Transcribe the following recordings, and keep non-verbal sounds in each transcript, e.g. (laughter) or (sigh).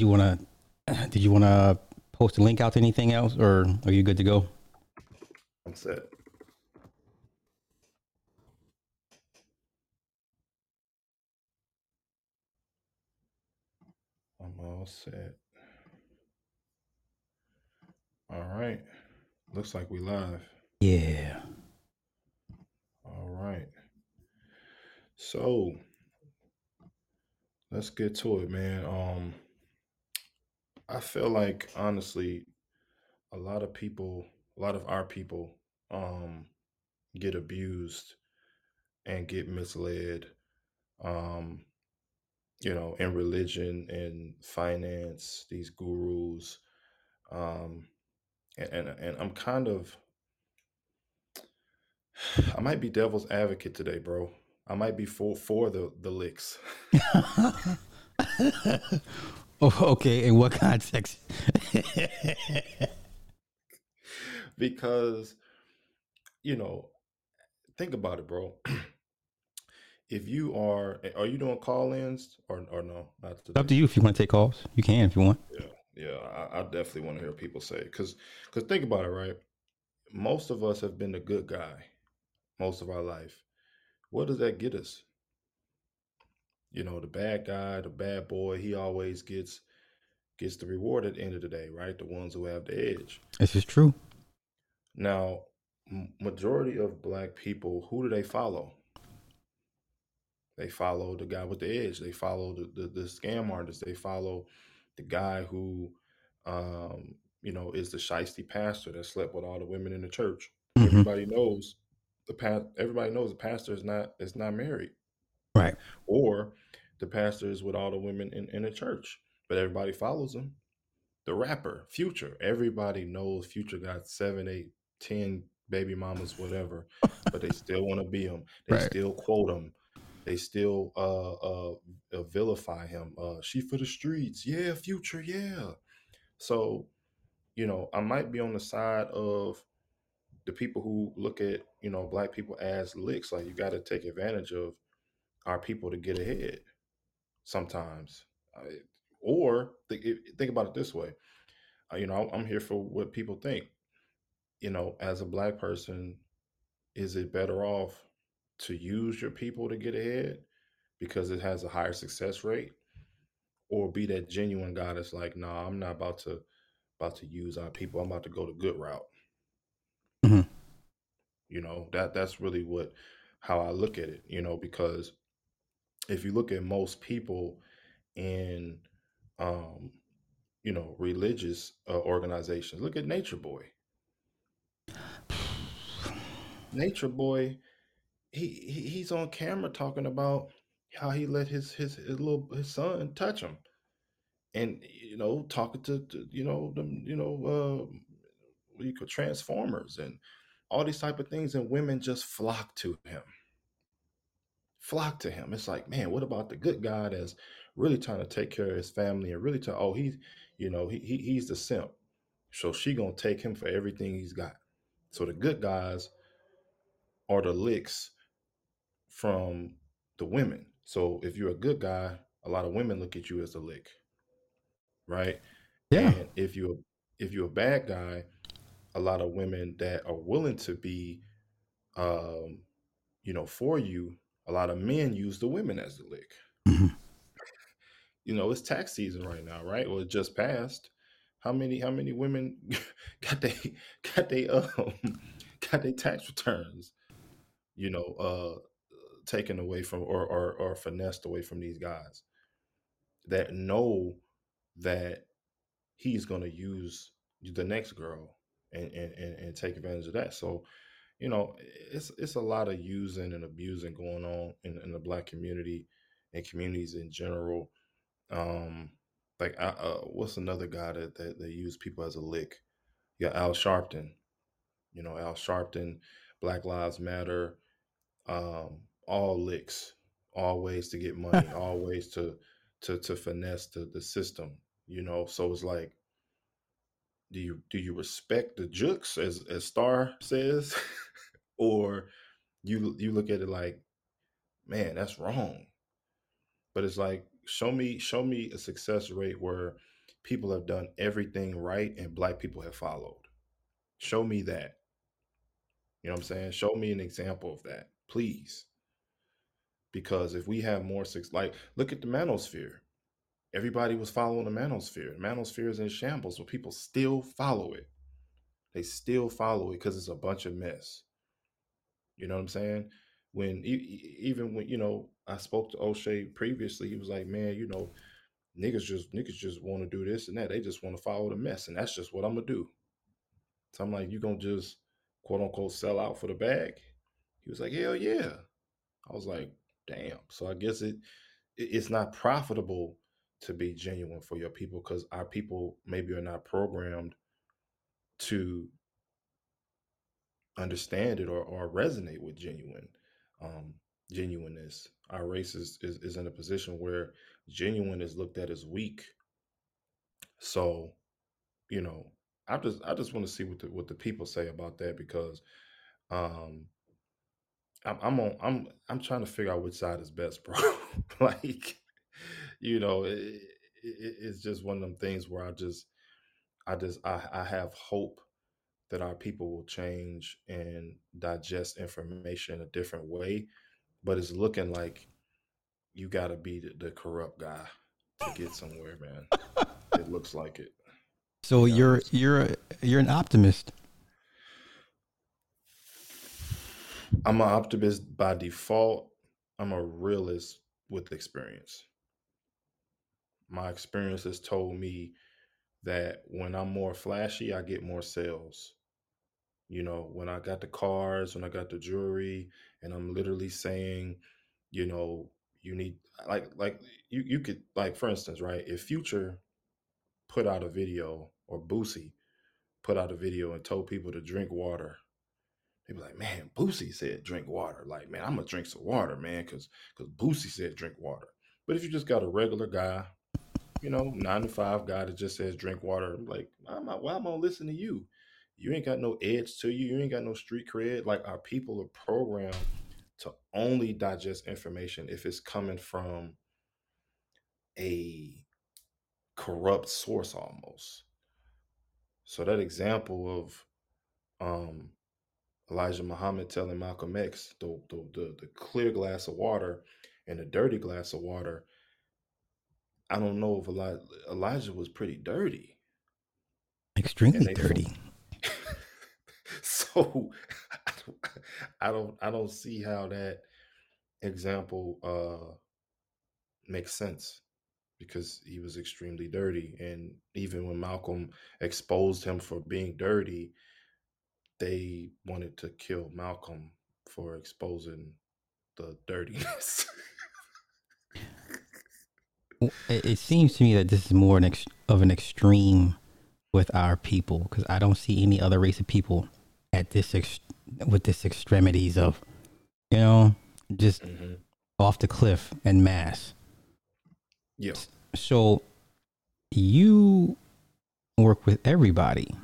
You wanna? (clears throat) Did you wanna post a link out to anything else, or are you good to go? I'm set. I'm all set. All right. Looks like we live. Yeah. All right. So let's get to it, man. Um, I feel like honestly, a lot of people, a lot of our people, um, get abused and get misled. Um, you know, in religion and finance, these gurus. Um, and, and and I'm kind of (sighs) I might be devil's advocate today, bro. I might be for for the the licks (laughs) (laughs) oh, okay. In what context? (laughs) because you know, think about it, bro. (clears throat) if you are are you doing call-ins or or no? Not Up to you if you want to take calls. You can if you want. Yeah, yeah. I, I definitely want to hear people say because because think about it, right? Most of us have been the good guy most of our life. What does that get us? You know, the bad guy, the bad boy, he always gets gets the reward at the end of the day, right? The ones who have the edge. This is true. Now, majority of black people, who do they follow? They follow the guy with the edge. They follow the the, the scam artist. They follow the guy who, um, you know, is the shisty pastor that slept with all the women in the church. hmm Everybody knows the past. Everybody knows the pastor is not is not married, Right. or the pastor is with all the women in, in the church, but everybody follows him. The rapper Future, everybody knows Future got seven, eight, ten baby mamas, whatever, but they still want to be him. They Right. still quote him. They still uh, uh, uh, vilify him. Uh, she for the streets, yeah, Future, yeah. So you know, I might be on the side of the people who look at you know black people as licks. Like you got to take advantage of our people to get ahead sometimes. I, or think, think about it this way. Uh, you know, I'm here for what people think. You know, as a black person, is it better off to use your people to get ahead because it has a higher success rate, or be that genuine guy that's like, nah, I'm not about to about to use our people. I'm about to go the good route. hmm You know, that that's really what how I look at it, you know, because if you look at most people in um, you know, religious uh, organizations, look at Nature Boy. Nature Boy, he, he he's on camera talking about how he let his his, his little his son touch him, and you know, talking to, to you know them you know uh, you call transformers and all these type of things, and women just flock to him, flock to him. It's like, man, what about the good guy that's really trying to take care of his family and really try? Oh, he's you know he, he he's the simp, so she gonna take him for everything he's got. So the good guys are the licks from the women. So if you're a good guy, a lot of women look at you as a lick, right? Yeah. And if you're if you're a bad guy, a lot of women that are willing to be um, you know, for you, a lot of men use the women as the lick. hmm You know, it's tax season right now, right? Well, it just passed. How many how many women (laughs) got they got they um (laughs) got their tax returns, you know, uh taken away from or, or or finessed away from these guys that know that he's gonna use the next girl and and, and, and take advantage of that. So, you know, it's it's a lot of using and abusing going on in, in the black community and communities in general. Um, like I, uh, what's another guy that, that that use people as a lick? Yeah, Al Sharpton. You know, Al Sharpton, Black Lives Matter, um, all licks, all ways to get money, (laughs) all ways to to to finesse the, the system. You know, so it's like, do you do you respect the jukes as as Star says, (laughs) or you you look at it like, man, that's wrong. But it's like, show me show me a success rate where people have done everything right and black people have followed. Show me that. You know what I'm saying? Show me an example of that, please. Because if we have more six, like look at the manosphere. Everybody was following the manosphere. The manosphere is in shambles, but people still follow it. They still follow it because it's a bunch of mess. You know what I'm saying? When even when you know I spoke to O'Shea previously, he was like, "Man, you know, niggas just niggas just want to do this and that. They just want to follow the mess, and that's just what I'm gonna do." So I'm like, "You gonna just quote unquote sell out for the bag?" He was like, "Hell yeah." I was like, "Damn." So I guess it it's not profitable to be genuine for your people because our people maybe are not programmed to understand it or, or resonate with genuine um, genuineness. Our race is, is is in a position where genuine is looked at as weak. So, you know, I just I just want to see what the what the people say about that because um I'm I'm on I'm I'm trying to figure out which side is best, (laughs) bro. like, you know, it, it, it's just one of them things where I just I just I, I have hope that our people will change and digest information a different way. But it's looking like you got to be the, the, corrupt guy to get somewhere, man. it looks like it. So you're you're you're an optimist. I'm an optimist by default. I'm a realist with experience. My experience has told me that when I'm more flashy, I get more sales. You know, when I got the cars, when I got the jewelry, and I'm literally saying, you know, you need like like you you could like for instance, right? If Future put out a video or Boosie put out a video and told people to drink water, they'd be like, "Man, Boosie said drink water. Like, man, I'm gonna drink some water, man, because because Boosie said drink water." But if you just got a regular guy, you know, nine to five guy that just says drink water, like, why am I, why am I gonna listen to you? You ain't got no edge to you. You ain't got no street cred. Like our people are programmed to only digest information if it's coming from a corrupt source almost. So that example of um, Elijah Muhammad telling Malcolm X the, the, the the clear glass of water and the dirty glass of water. I don't know if Elijah, Elijah was pretty dirty. Extremely dirty. So (laughs) I don't I don't see how that example uh makes sense because he was extremely dirty and even when Malcolm exposed him for being dirty they wanted to kill Malcolm for exposing the dirtiness. It, it seems to me that this is more an ex- of an extreme with our people because I don't see any other race of people at this ex- with this extremities of you know just mm-hmm. off the cliff and mass. Yeah. So you work with everybody.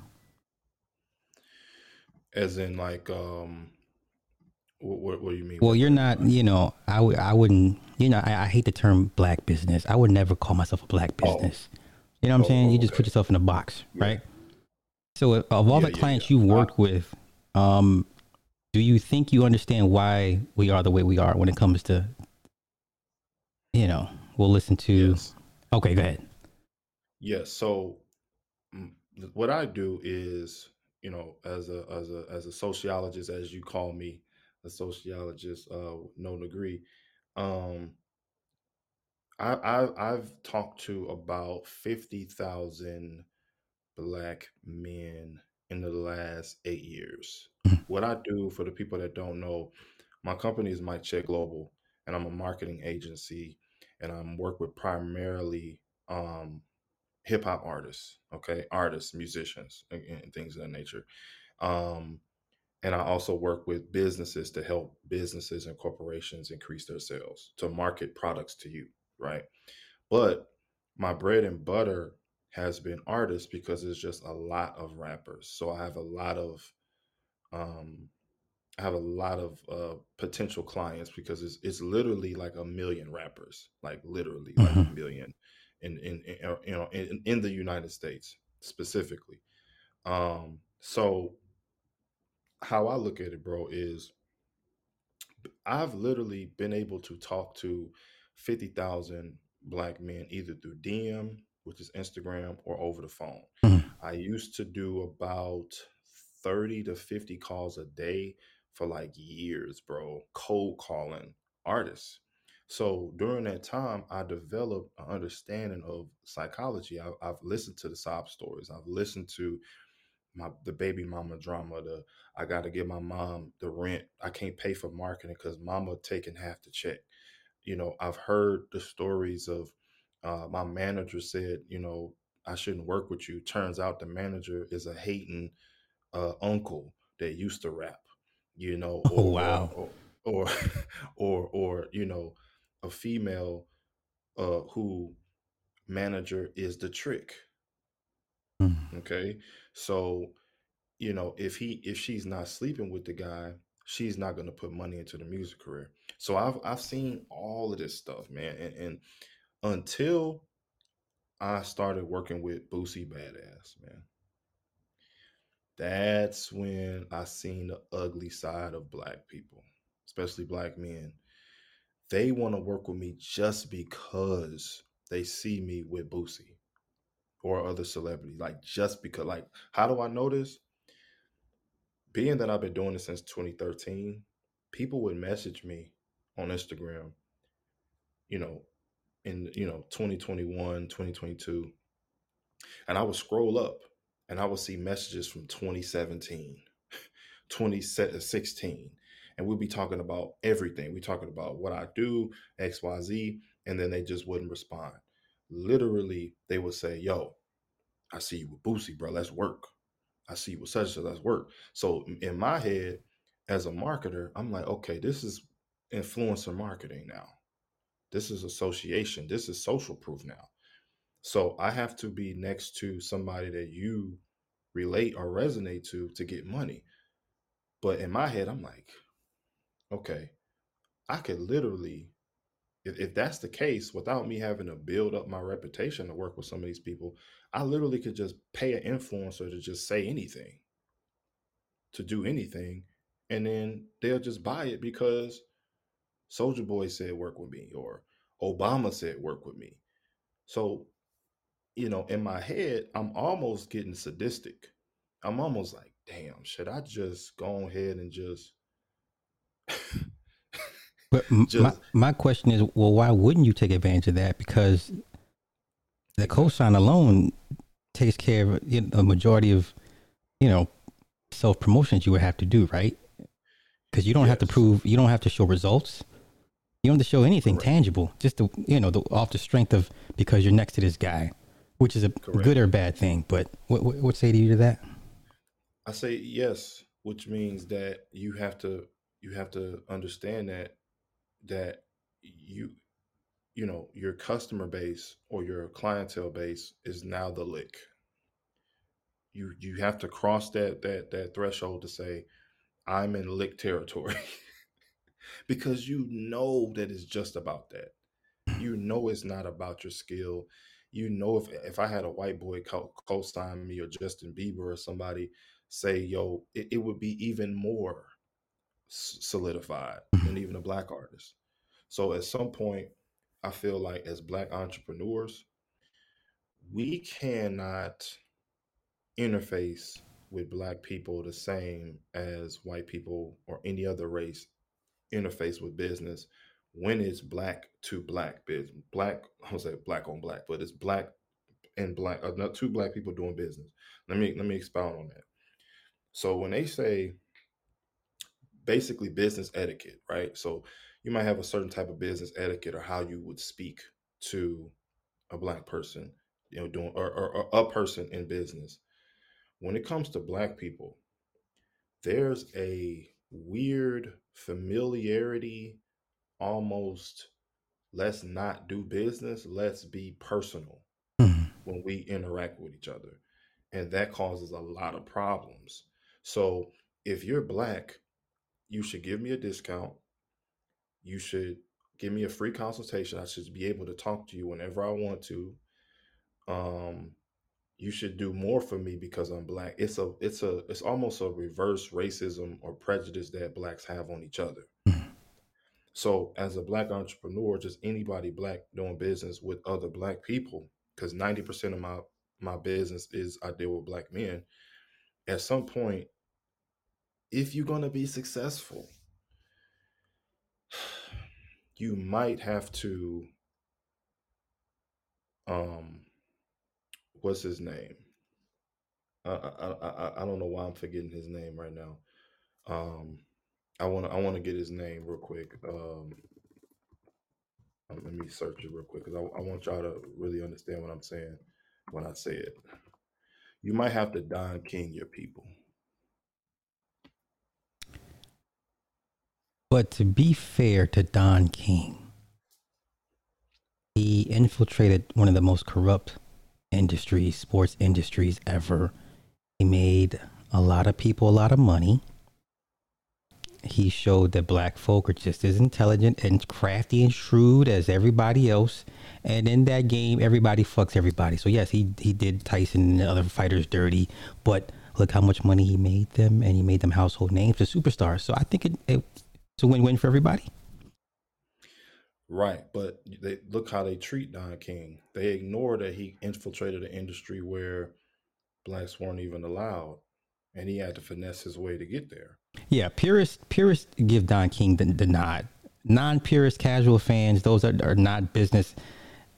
As in, like, um, what, what, what do you mean? Well, you're not, you know, I w- I wouldn't, you know, I, I, hate the term black business. I would never call myself a black oh. business. Oh. You know what I'm oh, saying? You just put yourself in a box, yeah. right? So, of all yeah, the clients yeah, you've worked with, um, do you think you understand why we are the way we are when it comes to, you know, we'll listen to. Yes. Okay, go ahead. Yes. So, mm, what I do is, you know, as a as a as a sociologist, as you call me, a sociologist, uh, no degree. Um, I, I I've talked to about fifty thousand black men in the last eight years. Mm-hmm. What I do for the people that don't know, my company is Mike Check Global, and I'm a marketing agency, and I'm work with primarily um, hip hop artists, okay, artists, musicians, and, and, things of that nature. Um, and I also work with businesses to help businesses and corporations increase their sales to market products to you, right? But my bread and butter has been artists because it's just a lot of rappers. So I have a lot of um I have a lot of uh potential clients because it's it's literally like a million rappers, like literally like a mm-hmm. million. in in, in you know in, in the United States specifically. Um, so how I look at it, bro, is I've literally been able to talk to fifty thousand black men either through DM, which is Instagram, or over the phone. Mhm. I used to do about 30 to 50 calls a day for like years, bro, cold calling artists. So during that time, I developed an understanding of psychology. I, I've listened to the sob stories. I've listened to my the baby mama drama. The I got to give my mom the rent. I can't pay for marketing because mama taking half the check. You know, I've heard the stories of uh, my manager said, you know, I shouldn't work with you. Turns out the manager is a hating uh, uncle that used to rap. You know, (laughs) Oh or wow. or or or, (laughs) or, or you know, a female uh, who manager is the trick. Mm. Okay, so you know if he if she's not sleeping with the guy, she's not going to put money into the music career. So I've I've seen all of this stuff, man, and, and until I started working with Boosie Badass, man, that's when I seen the ugly side of black people, especially black men. They want to work with me just because they see me with Boosie or other celebrities. Like just because like how do I know this? Being that I've been doing this since 2013, people would message me on Instagram, you know, in you know 2021, 2022, and I would scroll up and I would see messages from 2017, (laughs) 2016, and we'd be talking about everything. We talking about what I do, XYZ, and then they just wouldn't respond. Literally, they would say, Yo, I see you with Boosie, bro. Let's work. I see you with such and such. Let's work. So in my head, as a marketer, I'm like, okay, this is influencer marketing now. This is association. This is social proof now. So I have to be next to somebody that you relate or resonate to to get money. But in my head, I'm like, okay, I could literally, if, if that's the case, without me having to build up my reputation to work with some of these people, I literally could just pay an influencer to just say anything, to do anything, and then they'll just buy it because Soldier Boy said work with me or Obama said work with me. So, you know, in my head, I'm almost getting sadistic. I'm almost like, damn, should I just go ahead and just But m- (laughs) my my question is, well, why wouldn't you take advantage of that? Because the cosign alone takes care of you know, the majority of you know self promotions you would have to do, right? Because you don't have to prove, you don't have to show results. You don't have to show anything correct, tangible. Just the you know the off the strength of because you're next to this guy, which is a correct. good or bad thing. But what what, what say to you to that? I say yes, which means that you have to you have to understand that that you you know your customer base or your clientele base is now the lick. You you have to cross that that that threshold to say I'm in lick territory (laughs) because you know that it's just about that. You know it's not about your skill. You know if if I had a white boy co- co-sign me or Justin Bieber or somebody say yo, it, it would be even more solidified mm-hmm. than even a black artist. So at some point, I feel like as black entrepreneurs, we cannot interface with black people the same as white people or any other race interface with business when it's black to black business black (laughs) i would say black on black but it's black and black uh, not two black people doing business. Let me let me expound on that. So when they say basically business etiquette right? So you might have a certain type of business etiquette or how you would speak to a black person you know doing or, or, or a person in business. When it comes to black people there's a weird familiarity almost let's not do business let's be personal Mhm. when we interact with each other and that causes a lot of problems. So if you're black you should give me a discount. You should give me a free consultation. I should be able to talk to you whenever i want to. Um, you should do more for me because I'm black. It's a it's a it's almost a reverse racism or prejudice that blacks have on each other. Mm-hmm. So as a black entrepreneur, just anybody black doing business with other black people, because 90% of my my business is I deal with black men. At some point, if you're gonna be successful, (sighs) you might have to um what's his name? I I I, I don't know why I'm forgetting his name right now. Um, I want to I want to get his name real quick. Um, um, let me search it real quick because I, I want y'all to really understand what I'm saying when I say it. You might have to Don King your people. But to be fair to Don King, he infiltrated one of the most corrupt industries, sports industries ever. He made a lot of people a lot of money. He showed that black folk are just as intelligent and crafty and shrewd as everybody else. And in that game, everybody fucks everybody. So yes, he he did Tyson and the other fighters dirty, but look how much money he made them, and he made them household names, the superstars. So I think it, it it's a win-win for everybody. Right, but they look how they treat Don King. They ignore that he infiltrated an industry where blacks weren't even allowed, and he had to finesse his way to get there. Yeah, purists purists give Don King the, the nod. Non-purist casual fans, those are, are not business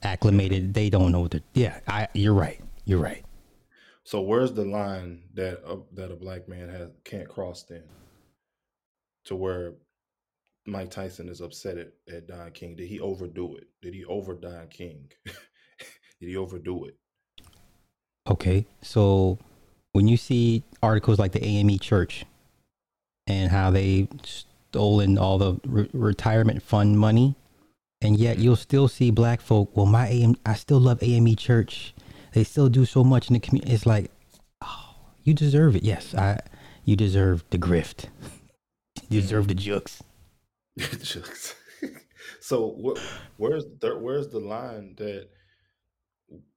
acclimated. They don't know that. Yeah, I, you're right. You're right. So where's the line that uh, that a black man has can't cross then? To where Mike Tyson is upset at, at Don King. Did he overdo it? Did he over Don King? (laughs) Did he overdo it? Okay, so when you see articles like the AME Church and how they stolen all the re- retirement fund money, and yet mm-hmm. you'll still see black folk. Well, my AM, I still love AME Church. They still do so much in the community. It's like, oh, you deserve it. Yes, I. You deserve the grift. (laughs) You deserve the jokes. (laughs) (laughs) so what, where's the, where's the line that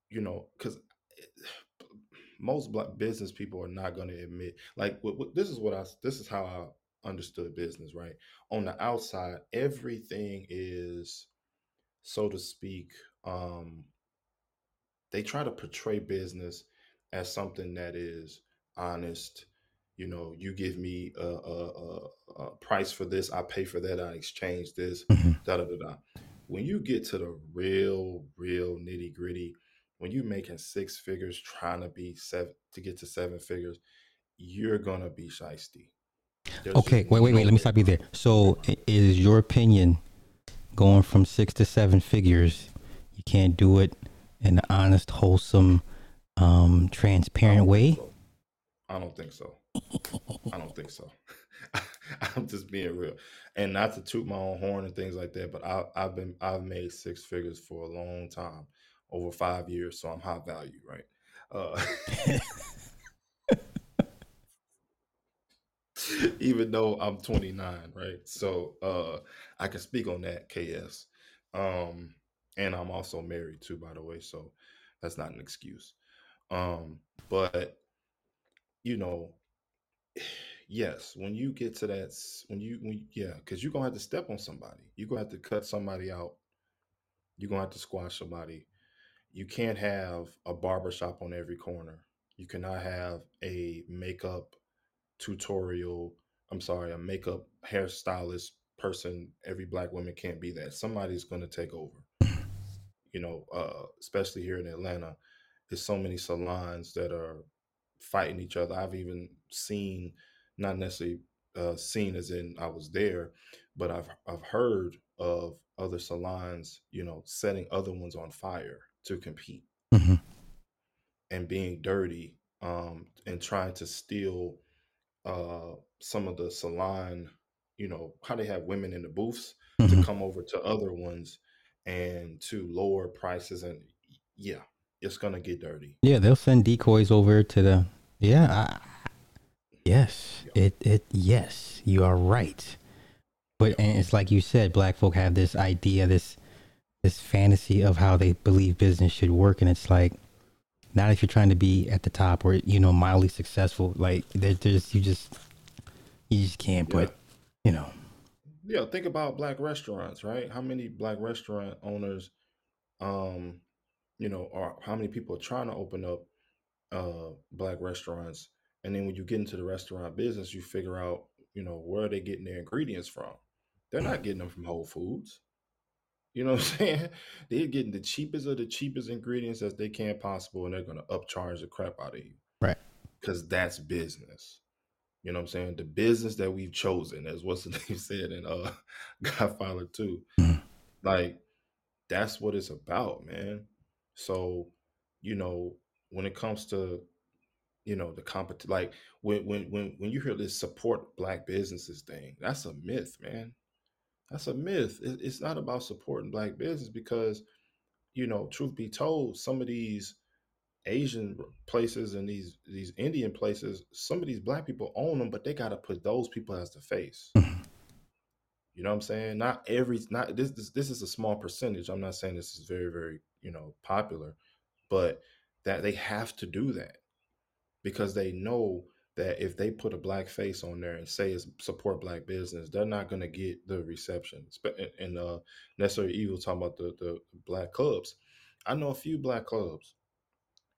you know because most black business people are not going to admit like what, what, this is what i this is how i understood business right? On the outside everything is so to speak um they try to portray business as something that is honest you know, you give me a, a, a, a price for this, I pay for that, I exchange this, mm-hmm. da da da da. When you get to the real, real nitty gritty, when you're making six figures, trying to be seven to get to seven figures, you're gonna be shisty. There's okay, wait, wait, wait. Let me stop you there. So, is your opinion going from six to seven figures? You can't do it in an honest, wholesome, um, transparent way. So. I don't think so. I don't think so. (laughs) I'm just being real, and not to toot my own horn and things like that. But I, I've been I've made six figures for a long time, over five years. So I'm high value, right? Uh, (laughs) even though I'm 29, right? So uh, I can speak on that, KS. Um, and I'm also married too, by the way. So that's not an excuse. Um, but you know, yes, when you get to that, when you, when yeah, because you're gonna have to step on somebody. You're gonna have to cut somebody out. You're gonna have to squash somebody. You can't have a barbershop on every corner. You cannot have a makeup tutorial. I'm sorry, a makeup hairstylist person. Every black woman can't be that. Somebody's gonna take over. You know, uh, especially here in Atlanta, there's so many salons that are fighting each other. I've even seen, not necessarily uh, seen as in I was there, but I've I've heard of other salons, you know, setting other ones on fire to compete mm-hmm. and being dirty um, and trying to steal uh, some of the salon, you know, how they have women in the booths mm-hmm. to come over to other ones and to lower prices and yeah, it's gonna get dirty. Yeah, they'll send decoys over to the. Yeah, I, yes, it it yes, you are right. But and it's like you said, black folk have this idea, this this fantasy of how they believe business should work, and it's like Not if you're trying to be at the top or you know mildly successful. Like there's, there's you just you just can't. Yeah. But you know. Yeah, think about black restaurants, right? How many black restaurant owners, um, you know, or how many people are trying to open up uh black restaurants, and then when you get into the restaurant business, you figure out, you know, where are they getting their ingredients from? They're not getting them from Whole Foods. You know what I'm (laughs) saying? They're getting the cheapest of the cheapest ingredients as they can possible, and they're gonna upcharge the crap out of you. Right. Because that's business. You know what I'm saying? The business that we've chosen, as what's the (laughs) name said in uh (laughs) Godfather 2. Mm-hmm. Like, that's what it's about, man. So, you know, when it comes to you know the compet like when when when when you hear this support black businesses thing that's a myth man that's a myth. It's not about supporting black business because, you know, truth be told, some of these Asian places and these these Indian places, some of these black people own them, but they got to put those people as the face. Mm-hmm. You know what I'm saying? Not every not this, this this is a small percentage. I'm not saying this is very very you know popular, but that they have to do that because they know that if they put a black face on there and say it's support black business, they're not going to get the reception. And uh, necessarily evil talking about the the black clubs. I know a few black clubs,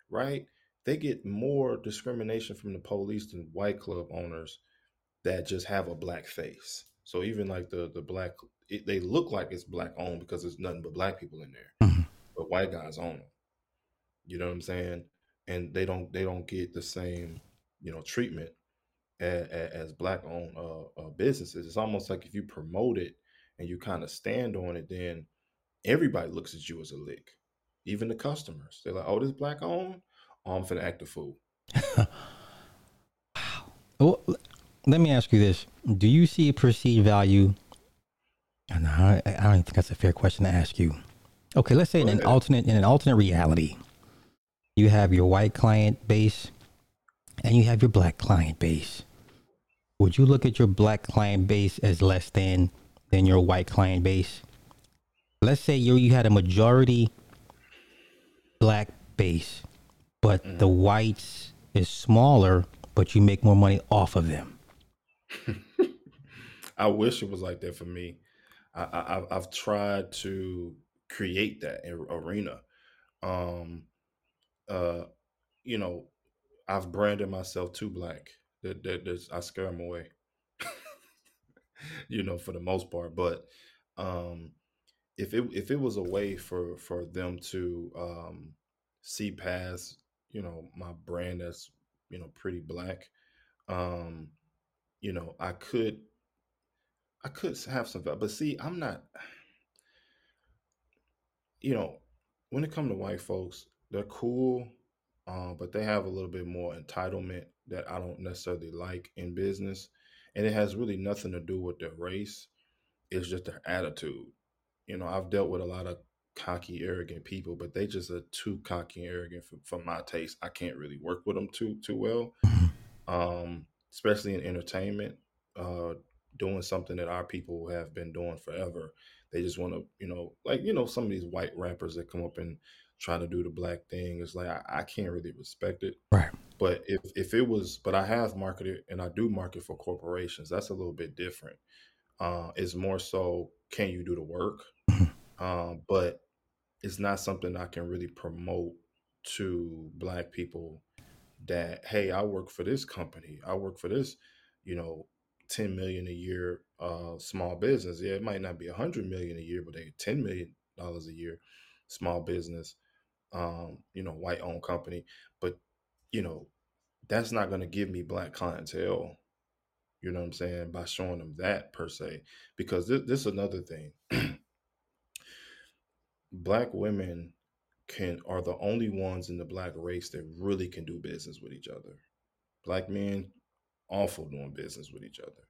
right? They get more discrimination from the police than white club owners that just have a black face. So even like the the black, it, they look like it's black owned because there's nothing but black people in there, mm-hmm. White guys own them. You know what I'm saying? And they don't they don't get the same you know treatment as, as black owned uh, uh, businesses. It's almost like if you promote it and you kind of stand on it, then everybody looks at you as a lick, even the customers. They're like, "Oh, this black owned. Oh, I'm finna act a fool." wow. (laughs) Well, let me ask you this: Do you see perceived value? No, I, I don't think that's a fair question to ask you. Okay, let's say in an alternate in an alternate reality, you have your white client base and you have your black client base. Would you look at your black client base as less than than your white client base? Let's say you you had a majority black base, but mm. the whites is smaller, but you make more money off of them. (laughs) I wish it was like that for me. I, I, I've tried to create that arena. Um, uh, you know, I've branded myself too black. That, that, that I scare them away. you know, for the most part. But um, if it if it was a way for for them to um, see past, you know, my brand that's you know pretty black, um, you know, I could I could have some, but see, I'm not. You know, when it comes to white folks, they're cool um, but they have a little bit more entitlement that I don't necessarily like in business. And it has really nothing to do with their race, it's just their attitude. You know, I've dealt with a lot of cocky, arrogant people, but they just are too cocky and arrogant for, for my taste. I can't really work with them too too well, um, especially in entertainment. Uh, doing something that our people have been doing forever. They just want to, you know, like you know, some of these white rappers that come up and try to do the black thing. It's like I, I can't really respect it. Right. But if if it was, but I have marketed and I do market for corporations. That's a little bit different. Uh, it's more so, can you do the work? Mm-hmm. Um, but it's not something I can really promote to black people that hey, I work for this company. I work for this, you know, 10 million a year uh, small business. Yeah, it might not be a hundred million a year, but they 10 million dollars a year small business um, you know, white owned company. But, you know, that's not going to give me black clientele. You know what I'm saying? By showing them that per se. Because this is another thing. (clears throat) black women can are the only ones in the black race that really can do business with each other. Black men awful doing business with each other.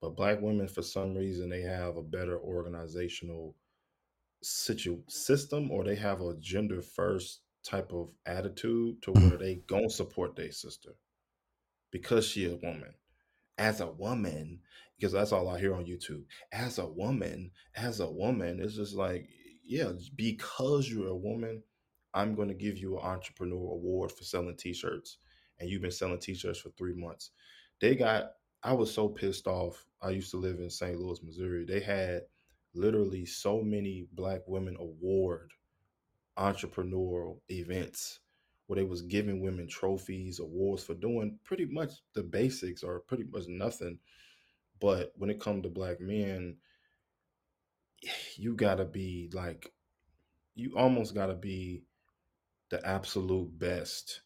But black women, for some reason, they have a better organizational situ system or they have a gender first type of attitude to mm-hmm. where they gonna support their sister because she a woman as a woman because that's all i hear on youtube as a woman as a woman it's just like yeah because you're a woman I'm going to give you an entrepreneur award for selling t-shirts and you've been selling t-shirts for 3 months. They got I was so pissed off. I used to live in St. Louis, Missouri. They had literally so many black women award entrepreneurial events where they was giving women trophies, awards for doing pretty much the basics or pretty much nothing. But when it comes to black men, (sighs) you gotta be like, you almost gotta be the absolute best,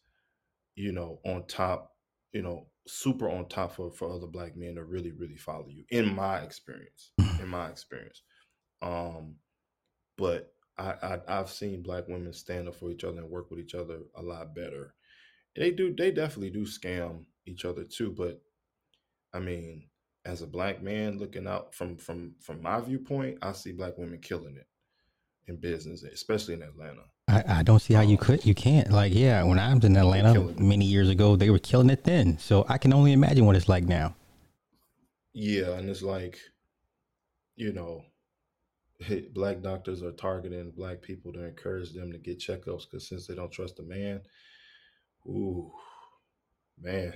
you know, on top, you know, super on top for, for other black men to really, really follow you, in my experience. In my experience. Um, but I, I I've seen black women stand up for each other and work with each other a lot better. They do they definitely do scam each other too, but I mean, as a black man looking out from from from my viewpoint, I see black women killing it in business, especially in Atlanta. I, I don't see how you um, could you can't like yeah when I was in Atlanta many years ago they were killing it then so I can only imagine what it's like now. Yeah, and it's like, you know, black doctors are targeting black people to encourage them to get checkups because since they don't trust a man, ooh, man.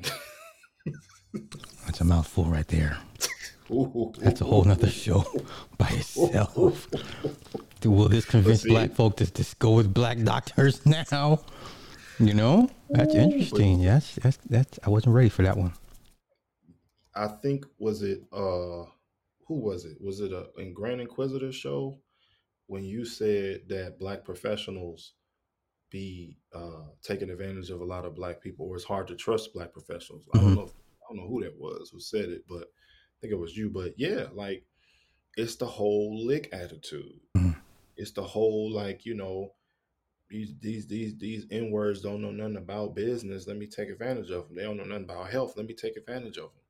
(laughs) That's a mouthful right there. That's a whole nother show by (laughs) itself. Will this convince black folk to just go with black doctors (laughs) now? You know, that's interesting. Yes, that's that's. I wasn't ready for that one. I think was it uh who was it? Was it a in Grand Inquisitor show when you said that black professionals be uh, taking advantage of a lot of black people, or it's hard to trust black professionals? Mm-hmm. I don't mm-hmm. know. If, I don't know who that was who said it, but I think it was you. But yeah, like it's the whole lick attitude. Mm-hmm. It's the whole like you know these these these these n words don't know nothing about business. Let me take advantage of them. They don't know nothing about health. Let me take advantage of them.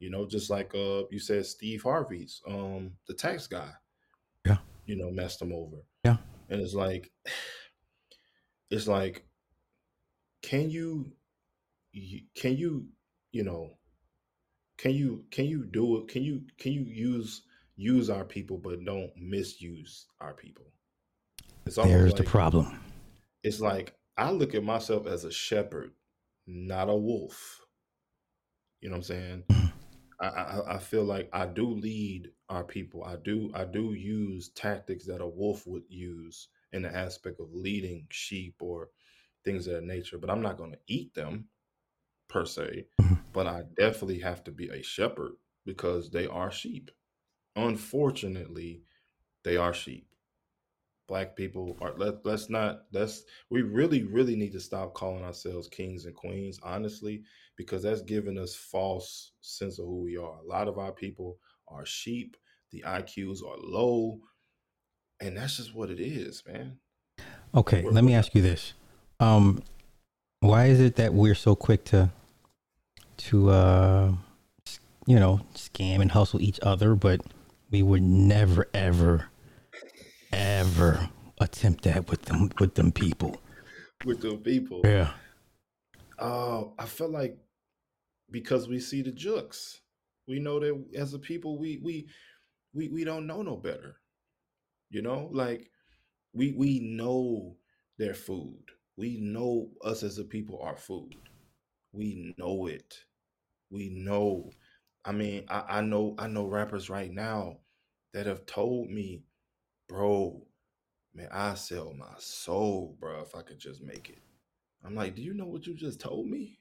You know, just like uh you said Steve Harvey's um the tax guy. Yeah. You know, messed him over. Yeah. And it's like (sighs) it's like can you can you you know can you can you do it can you can you use use our people but don't misuse our people it's there's like, the problem it's like i look at myself as a shepherd not a wolf you know what i'm saying mm-hmm. I, I, I feel like I do lead our people. I do I do use tactics that a wolf would use in the aspect of leading sheep or things of that nature. But I'm not going to eat them per se. Mm-hmm. But I definitely have to be a shepherd because they are sheep. Unfortunately, they are sheep. Black people are let, let's not let's we really really need to stop calling ourselves kings and queens honestly because that's giving us false sense of who we are. A lot of our people are sheep the iqs are low and that's just what it is man. Okay we're, let me ask you this. Um why is it that we're so quick to to uh you know scam and hustle each other but we would never ever ever attempt that with them with them people. With them people. Yeah. Uh, I feel like because we see the jokes, we know that as a people, we we we we don't know no better. You know, like we we know their food. We know us as a people are food. We know it. We know. I mean, I, I know I know rappers right now that have told me bro, man, I sell my soul, bro, if I could just make it. I'm like, do you know what you just told me?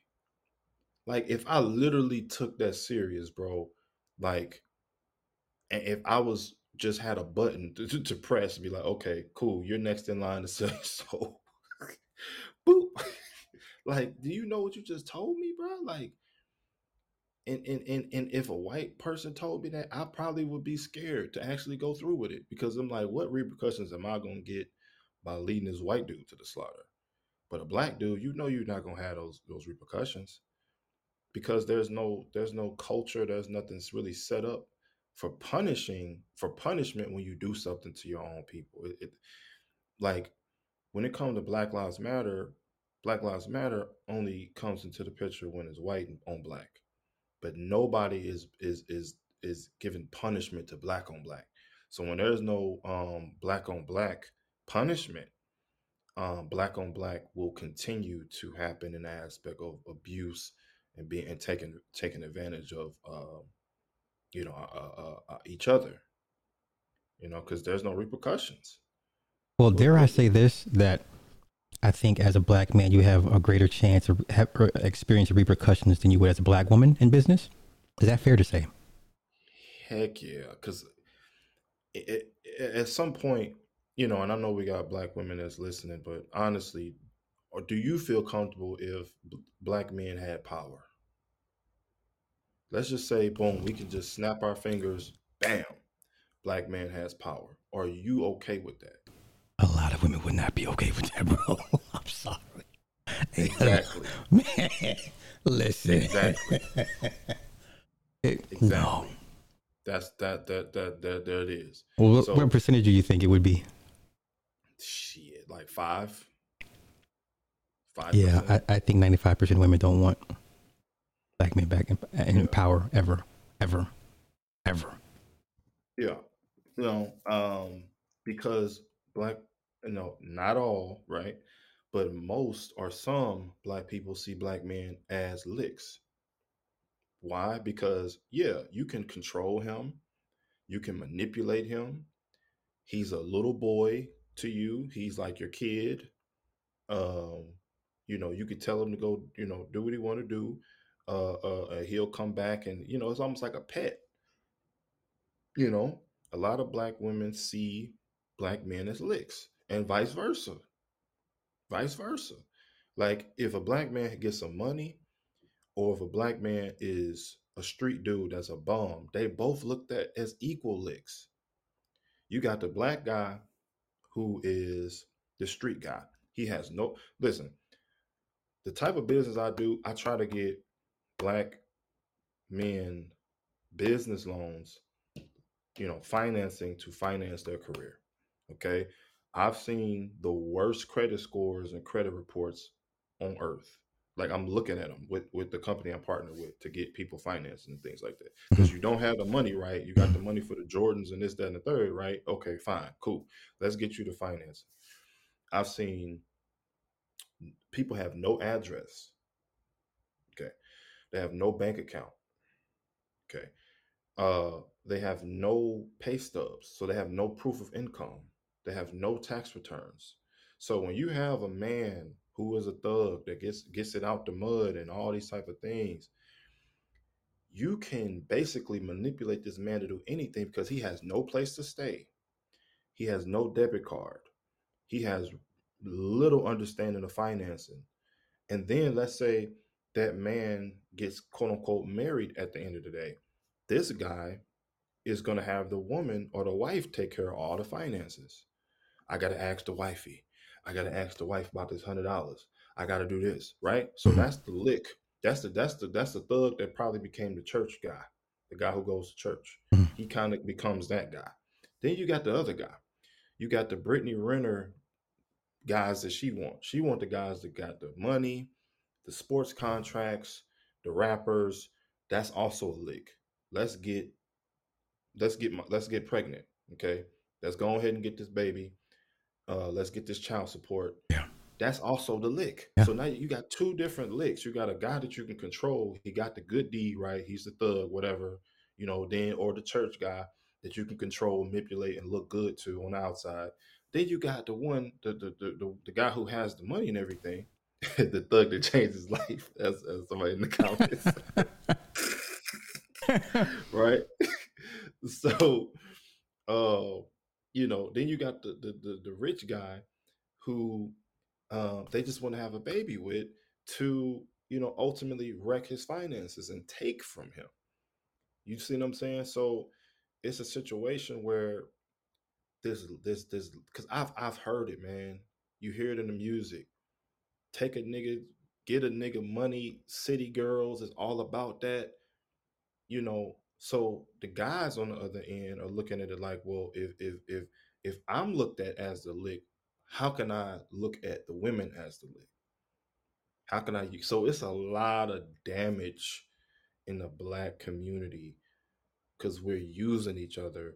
Like, if I literally took that serious, bro, like, and if I was just had a button to, to, press, be like, okay, cool, you're next in line to sell your (laughs) soul. Boop. (laughs) like, do you know what you just told me, bro? Like, and, and and and if a white person told me that, I probably would be scared to actually go through with it because I'm like, what repercussions am I gonna get by leading this white dude to the slaughter? But a black dude, you know, you're not gonna have those those repercussions because there's no there's no culture, there's nothing really set up for punishing for punishment when you do something to your own people. It, it like when it comes to Black Lives Matter, Black Lives Matter only comes into the picture when it's white on black but nobody is is is is giving punishment to black on black. So when there's no um, black on black punishment, um, black on black will continue to happen in the aspect of abuse and being and taking taking advantage of uh, you know uh, uh, uh, each other you know because there's no repercussions well dare i say this that i think as a black man you have a greater chance of have, experience repercussions than you would as a black woman in business is that fair to say heck yeah because at some point you know, and I know we got black women that's listening, but honestly, do you feel comfortable if black men had power? Let's just say, boom, we can just snap our fingers, bam, black man has power. Are you okay with that? A lot of women would not be okay with that, bro. (laughs) I'm sorry. Exactly. (laughs) Man, listen. Exactly. (laughs) exactly. No. That's that that that that there it is. Well, what, so, what percentage do you think it would be? Shit, like five. Five. Yeah, I, I think ninety five percent of women don't want black men back in, in yeah. power ever, ever, ever. Yeah, you know, um, because black, know, not all, right, but most or some black people see black men as licks. Why? Because yeah, you can control him, you can manipulate him. He's a little boy to you. He's like your kid. Um, you know, you could tell him to go, you know, do what he want to do. Uh, uh, he'll come back, and you know, it's almost like a pet. You know, a lot of black women see black men as licks, and vice versa. Vice versa. Like if a black man gets some money, or if a black man is a street dude that's a bum, they both looked at as equal licks. You got the black guy who is the street guy. He has no listen. The type of business I do, I try to get black men business loans, you know, financing to finance their career. Okay. I've seen the worst credit scores and credit reports on earth. Like I'm looking at them with, with the company I'm partnered with to get people financing and things like that. Because mm-hmm. you don't have the money, right? You got the money for the Jordans and this, that, and the third, right? Okay, fine, cool. Let's get you the financing. I've seen people have no address. Okay. They have no bank account. Okay. Uh, they have no pay stubs. So they have no proof of income. They have no tax returns. So when you have a man who is a thug that gets gets it out the mud and all these type of things you can basically manipulate this man to do anything because he has no place to stay. He has no debit card. He has little understanding of financing. And then let's say that man gets quote unquote married at the end of the day. This guy is going to have the woman or the wife take care of all the finances i got to ask the wifey I gotta ask the wife about this hundred dollars. I gotta do this, right? So mm-hmm. that's the lick. That's the that's the that's the thug that probably became the church guy, the guy who goes to church. Mm-hmm. He kind of becomes that guy. Then you got the other guy. You got the Brittany Renner guys that she wants. She want the guys that got the money, the sports contracts, the rappers. That's also a lick. Let's get let's get my, let's get pregnant. Okay, let's go ahead and get this baby uh, let's get this child support. Yeah. That's also the lick. Yeah. So now you got two different licks. You got a guy that you can control. He got the good deed, right? He's the thug, whatever, you know, then or the church guy that you can control, manipulate, and look good to on the outside. Then you got the one, the the the, the, the guy who has the money and everything, (laughs) the thug that changed his (laughs) life, as, as somebody in the comments. (laughs) right? so uh you know, then you got the the the, the rich guy who uh, they just want to have a baby with to you know ultimately wreck his finances and take from him. You see what I'm saying? So it's a situation where this this this because I've I've heard it, man. You hear it in the music. Take a nigga, get a nigga money. City girls is all about that. You know, so the guys on the other end are looking at it like, well, if if if if I'm looked at as the lick, how can I look at the women as the lick? How can I? So it's a lot of damage in the black community because we're using each other,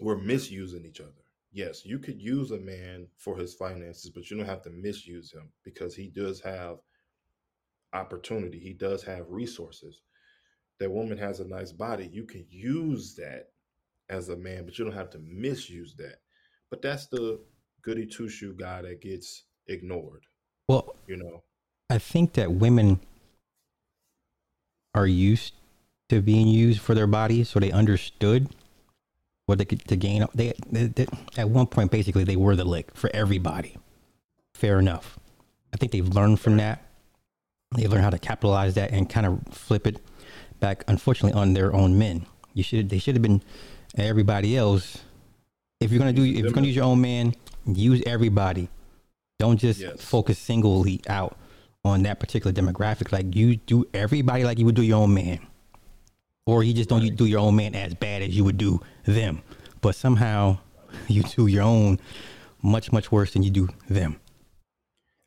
we're misusing each other. yes, you could use a man for his finances, but you don't have to misuse him because he does have opportunity. He does have resources. That woman has a nice body. You can use that as a man, but you don't have to misuse that. But that's the goody two shoe guy that gets ignored. Well, you know, I think that women are used to being used for their bodies, so they understood what they could to gain. They, they, they at one point basically they were the lick for everybody. Fair enough. I think they've learned from that. They've learned how to capitalize that and kind of flip it back. Unfortunately, on their own men. You should they should have been everybody else. If you're gonna do if you're gonna use your own man, use everybody. Don't just Yes. focus singly out on that particular demographic. Like you do everybody like you would do your own man, or you just don't you do your own man as bad as you would do them. But somehow (laughs) you do your own much much worse than you do them.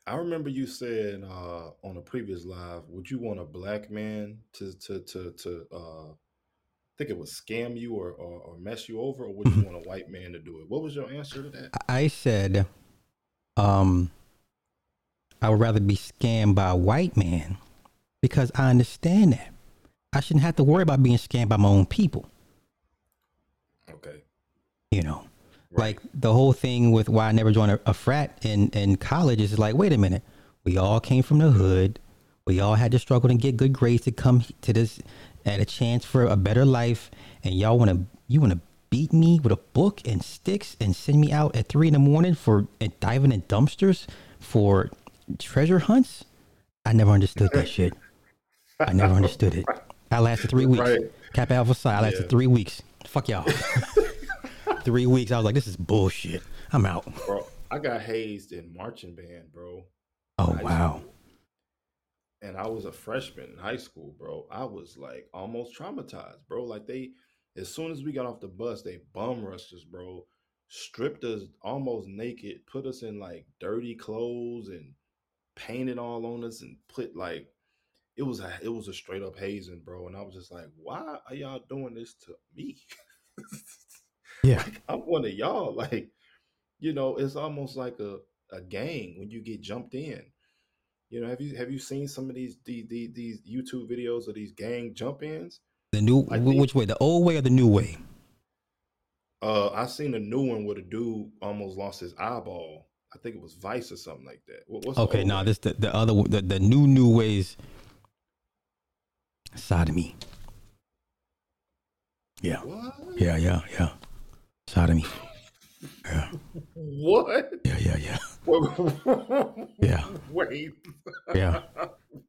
I remember you said uh, on a previous live, would you want a black man to to to to uh, I think it was scam you or, or or mess you over, or would you want a (laughs) white man to do it? What was your answer to that? I said, um, I would rather be scammed by a white man because I understand that. I shouldn't have to worry about being scammed by my own people. Okay, You know, Right. like the whole thing with why I never joined a, a frat in, in college is like, wait a minute. We all came from the hood. We all had to struggle to get good grades to come to this at a chance for a better life. And y'all want to, you want to beat me with a book and sticks and send me out at three in the morning for and diving in dumpsters for treasure hunts? I never understood that shit. I never (laughs) understood it. I lasted three weeks. Right. Kappa Alpha Psi. I lasted Yeah. three weeks. Fuck y'all. (laughs) three weeks. I was like, this is bullshit. I'm out. bro, I got hazed in marching band, bro. Oh wow. school. And I was a freshman in high school, bro. I was like almost traumatized, bro. Like they, as soon as we got off the bus, they bum rushed us, bro. Stripped us almost naked, put us in like dirty clothes and painted all on us and put like it was a it was a straight up hazing, bro. And I was just like, why are y'all doing this to me? (laughs) Yeah. Like, I'm one of y'all. (laughs) Like, you know, it's almost like a, a gang when you get jumped in. You know, have you have you seen some of these these these, these YouTube videos of these gang jump ins? The new think- which way? The old way or the new way? Uh, I seen a new one where the dude almost lost his eyeball. I think it was Vice or something like that. What, what's Okay, now way? this the, the other the, the new new ways sodomy. Yeah. What? Yeah, yeah, yeah. Sodomy. Yeah. What? Yeah, yeah, yeah. Yeah. Wait. Yeah.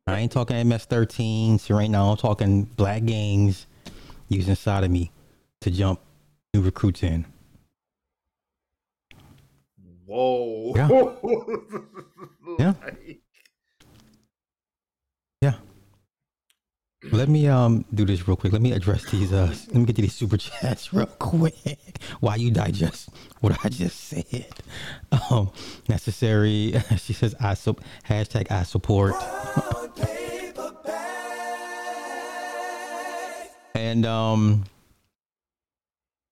I ain't talking MS-13s right now. I'm talking black gangs using sodomy to jump new recruits in. Whoa. Yeah. (laughs) Yeah. Let me um do this real quick. Let me address these uh let me get to these super (laughs) chats real quick while you digest what I just said. Um necessary. (laughs) She says I so hashtag I support. and um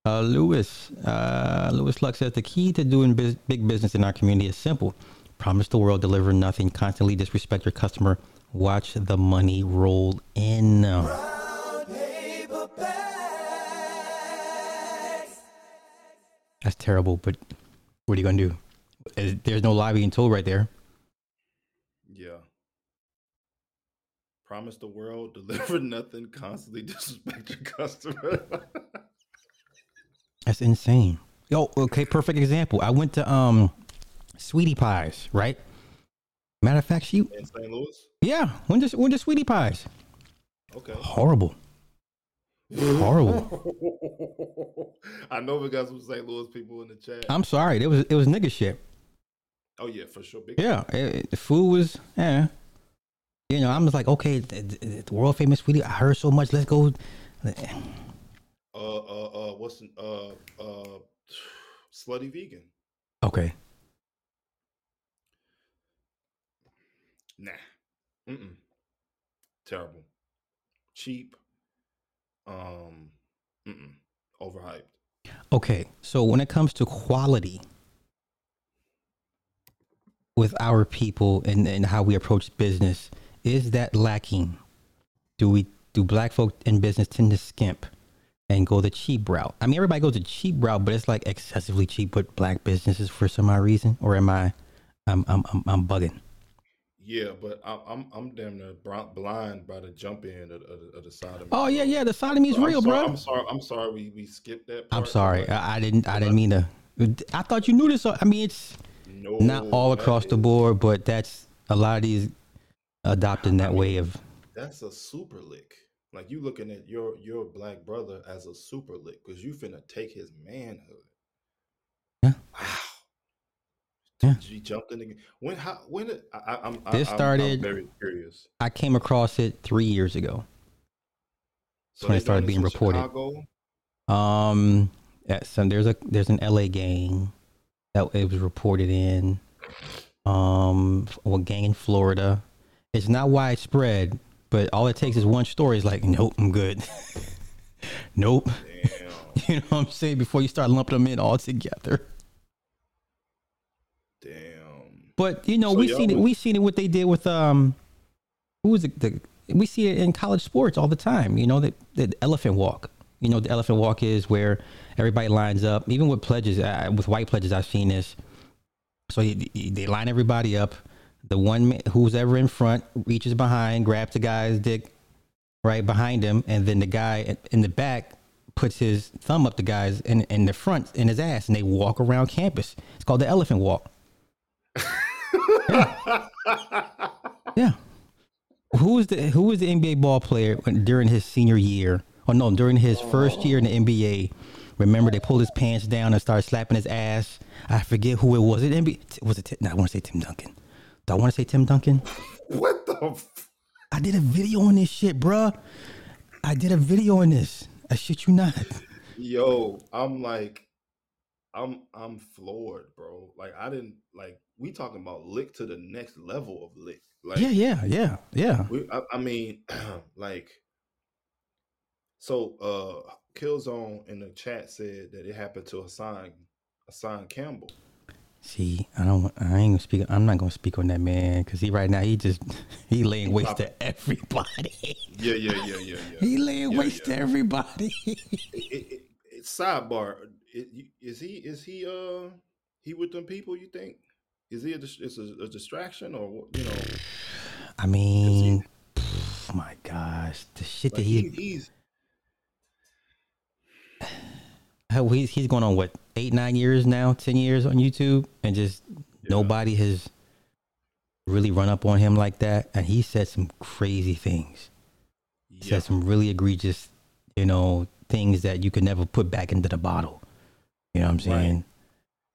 uh, Lewis, uh, Lewis Luck says the key to doing bus big business in our community is simple: promise the world, deliver nothing, constantly disrespect your customer, watch the money roll in. That's terrible, but what are you gonna do? Uh, There's no lobbying tool right there. Yeah. Promise the world, (laughs) deliver nothing, constantly disrespect your customer. (laughs) That's insane. Yo, okay, perfect example. I went to um, Sweetie Pies, right? Matter of fact, she in St. Louis? Yeah, when to went to Sweetie Pies. Okay. Horrible. (laughs) Horrible. (laughs) I know we got some St. Louis people in the chat. I'm sorry. It was it was nigga shit. oh yeah, for sure. Big Yeah, it, the food was yeah. You know, I'm just like, okay, the, the- the world famous sweetie. I heard so much. Let's go. uh uh uh what's the- uh uh slutty vegan. Okay, Nah. Mm-mm. Terrible. Cheap. Um mm-mm. overhyped. Okay, so when it comes to quality with our people and, and how we approach business, is that lacking? Do we do black folk in business tend to skimp and go the cheap route? I mean, everybody goes the cheap route, but it's like excessively cheap with black businesses for some odd reason. Or am I, I'm I'm I'm, I'm bugging? Yeah, but I'm I'm, I'm damn near blind by the jump in of, of, of the sodomy. Oh yeah, yeah, the sodomy is So I'm real, sorry. bro. I'm sorry. I'm sorry. We we skipped that. I'm sorry, I, I didn't I didn't mean to. I thought you knew this. I mean, it's no, not all that across the board, but that's a lot of these adopting I that way of. that's a super lick. Like you looking at your your black brother as a super lick because you finna take his manhood. Yeah. Wow. Yeah. Jumped in again. When how when I, I, I'm This I'm, I'm started. very curious. I came across it three years ago. So when it started being reported. Chicago. Um, yeah, so there's a there's an LA gang that it was reported in. Um, a gang in Florida. It's not widespread, but all it takes is one story. Is like, nope, I'm good. (laughs) nope. (laughs) You know what I'm saying? Before you start lumping them in all together. Damn. But you know, So we seen it. We seen it. What they did with um, who was it? The, we see it in college sports all the time. You know, that the elephant walk. You know, the elephant walk is where everybody lines up. Even with pledges, uh, with white pledges, I've seen this. So you, you- they line everybody up. The one who's ever in front reaches behind, grabs the guy's dick right behind him, and then the guy in the back puts his thumb up the guy's in, in the front in his ass, and they walk around campus. It's called the elephant walk. (laughs) Yeah. Who was the who was the NBA ball player when, during his senior year? Oh no, during his first year in the NBA. Remember they pulled his pants down and started slapping his ass. I forget who it was. It NBA was it? No, I want to say Tim Duncan. Do I want to say Tim Duncan? (laughs) what the? F- I did a video on this shit, bruh. I did a video on this. I shit you not. Yo, I'm like, I'm I'm floored, bro. Like I didn't like we talking about lick to the next level of lick. Like Yeah, yeah, yeah, yeah. we, I, I mean, (clears throat) like, so uh, Killzone in the chat said that it happened to Hassan Hassan Campbell. See, I don't. I ain't gonna speak. I'm not gonna speak on that man because he right now he just (laughs) he laying waste to everybody. Yeah, yeah, yeah, yeah, yeah. He laying Yeah, waste yeah. to everybody. it, it, it, sidebar: Is he is he uh he with them people? You think? Is he a, is a, a distraction or? You know? I mean, oh my gosh, the shit that Like he, he, he's (sighs) he's he's going on what eight nine years now, ten years on YouTube, and just Yeah. nobody has really run up on him like that. And he said some crazy things. He yeah. said some really egregious, you know, things that you could never put back into the bottle. You know what I'm Right.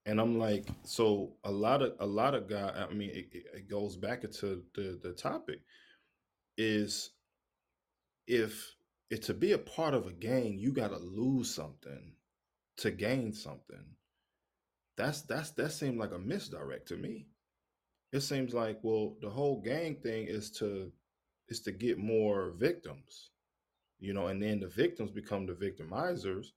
And I'm like, so a lot of a lot of guy. I mean, it, it goes back into the the topic is if it to be a part of a gang, you got to lose something to gain something. That's that's that seemed like a misdirect to me. It seems like well, the whole gang thing is to is to get more victims, you know, and then the victims become the victimizers,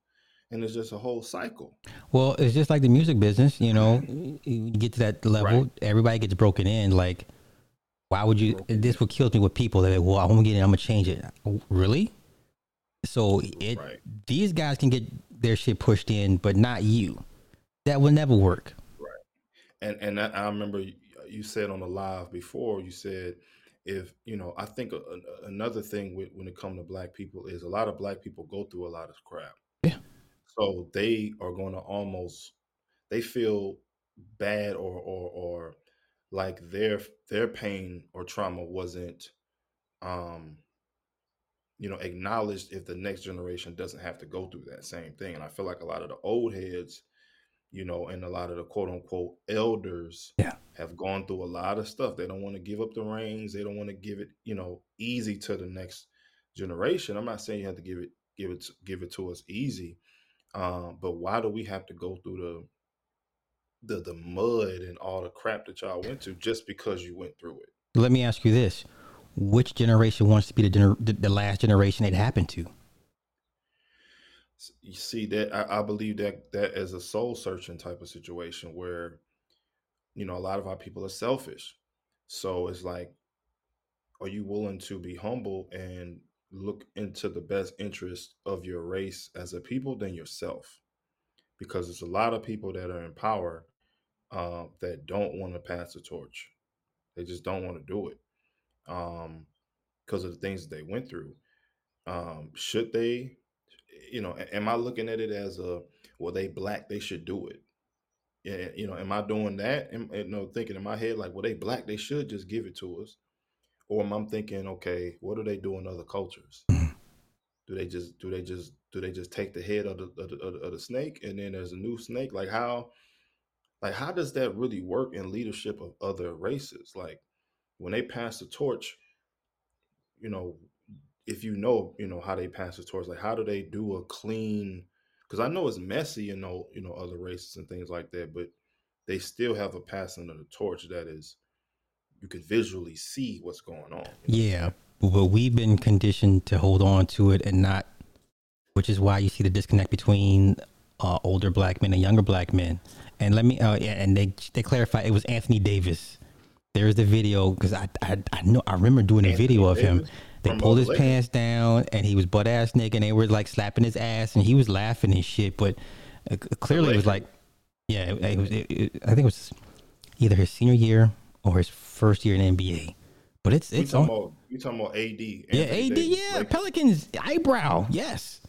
and it's just a whole cycle. Well, it's just like the music business, you know. You get to that level, Right. everybody gets broken in. Like, why would you? Broken This what kills me with people. They're like, well, I'm gonna get it. I'm gonna change it. Really? So it Right. these guys can get their shit pushed in, but not you. That will never work. Right. And and I, I remember you, said on the live before you said if you know i think a, a- another thing with, when it comes to black people is a lot of black people go through a lot of crap. So they are going to almost they feel bad or or or like their their pain or trauma wasn't um you know acknowledged if the next generation doesn't have to go through that same thing. And i feel like a lot of the old heads you know and a lot of the quote unquote elders Yeah. have gone through a lot of stuff. They don't want to give up the reins. They don't want to give it you know easy to the next generation. I'm not saying you have to give it give it give it to us easy um but why do we have to go through the the the mud and all the crap that y'all went to just because you went through it? Let me ask you this: Which generation wants to be the gener- the, the last generation it happened to? you see that I, I believe that that as a soul searching type of situation where you know a lot of our people are selfish. So it's like are you willing to be humble and look into the best interest of your race as a people than yourself because there's a lot of people that are in power uh, that don't want to pass the torch they just don't want to do it um, because of the things that they went through um, should they you know, am I looking at it as a well they black they should do it? Yeah, you know, am I doing that? Am, you know, thinking in my head like, well, they black, they should just give it to us, or am I thinking, okay, what do they do in other cultures? Do they just do they just do they just take the head of the, of the, of the snake and then there's a new snake? Like how, like how does that really work in leadership of other races? Like when they pass the torch, you know, if you know, you know how they pass the torch, like how do they do a clean? Because I know it's messy, you know, you know other races and things like that, but they still have a passing of the torch that is you can visually see what's going on. Yeah, but we've been conditioned to hold on to it and not, which is why you see the disconnect between uh, older black men and younger black men. And let me, uh, and they they clarify it was Anthony Davis. There's the video because I, I I know I remember doing a Anthony video of Davis? him they pulled his pants down and he was butt ass naked and they were like slapping his ass and he was laughing and shit. But uh, clearly it was like, yeah, it, it was, it, I think it was either his senior year or his first year in NBA. But it's it's you talking, on, about, you talking about AD? Anthony yeah, AD. Davis. Yeah, like, Pelicans eyebrow. Yes,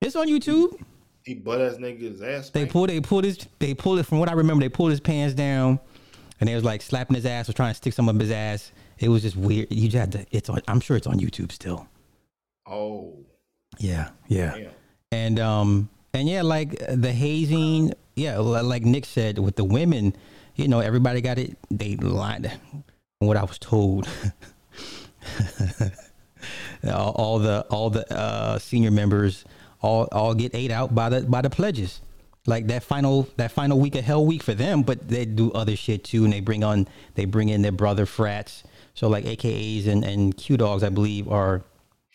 it's on YouTube. He, butt ass his ass. They pulled they pulled his they pulled it from what I remember. They pulled his pants down, and they was like slapping his ass, or trying to stick some of his ass. It was just weird. You just had to. It's on. I'm sure it's on YouTube still. Oh. Yeah. Yeah. Damn. And um and yeah, like the hazing. Yeah, like Nick said with the women, you know, everybody got it. They lied. What I was told. (laughs) all, all, the all the uh, senior members all all get ate out by the by the pledges like that final that final week of hell week for them but they do other shit too and they bring on they bring in their brother frats so like AKAs and, and Q dogs, I believe, are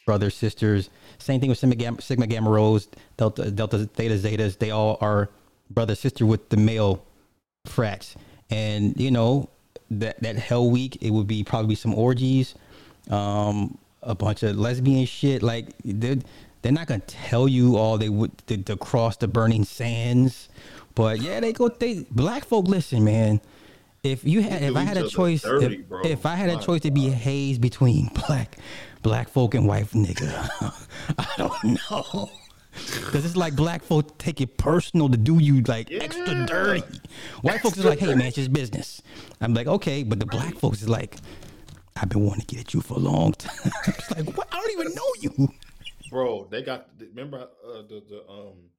brothers, sisters. Same thing with Sigma Gamma, Sigma Gamma Delta, Delta, Theta, Zetas. They all are brother, sister with the male frats. And, you know, that, that hell week, it would be probably some orgies, um, a bunch of lesbian shit. Like, they're, they're not going to tell you all they would to, to cross the burning sands. But yeah, they go, they, black folk, listen, man if you had if I had a choice dirty, if, if, I had a choice to be hazed between (laughs) black black folk and white nigga, (laughs) I don't know. (laughs) Cause it's like black folk take it personal to do you like yeah. extra dirty. White extra folks is like, hey man, it's just business. I'm like, okay, but the black folks is like, I've been wanting to get at you for a long time. (laughs) it's like, what? I don't even know you. Bro, they got remember uh, the the um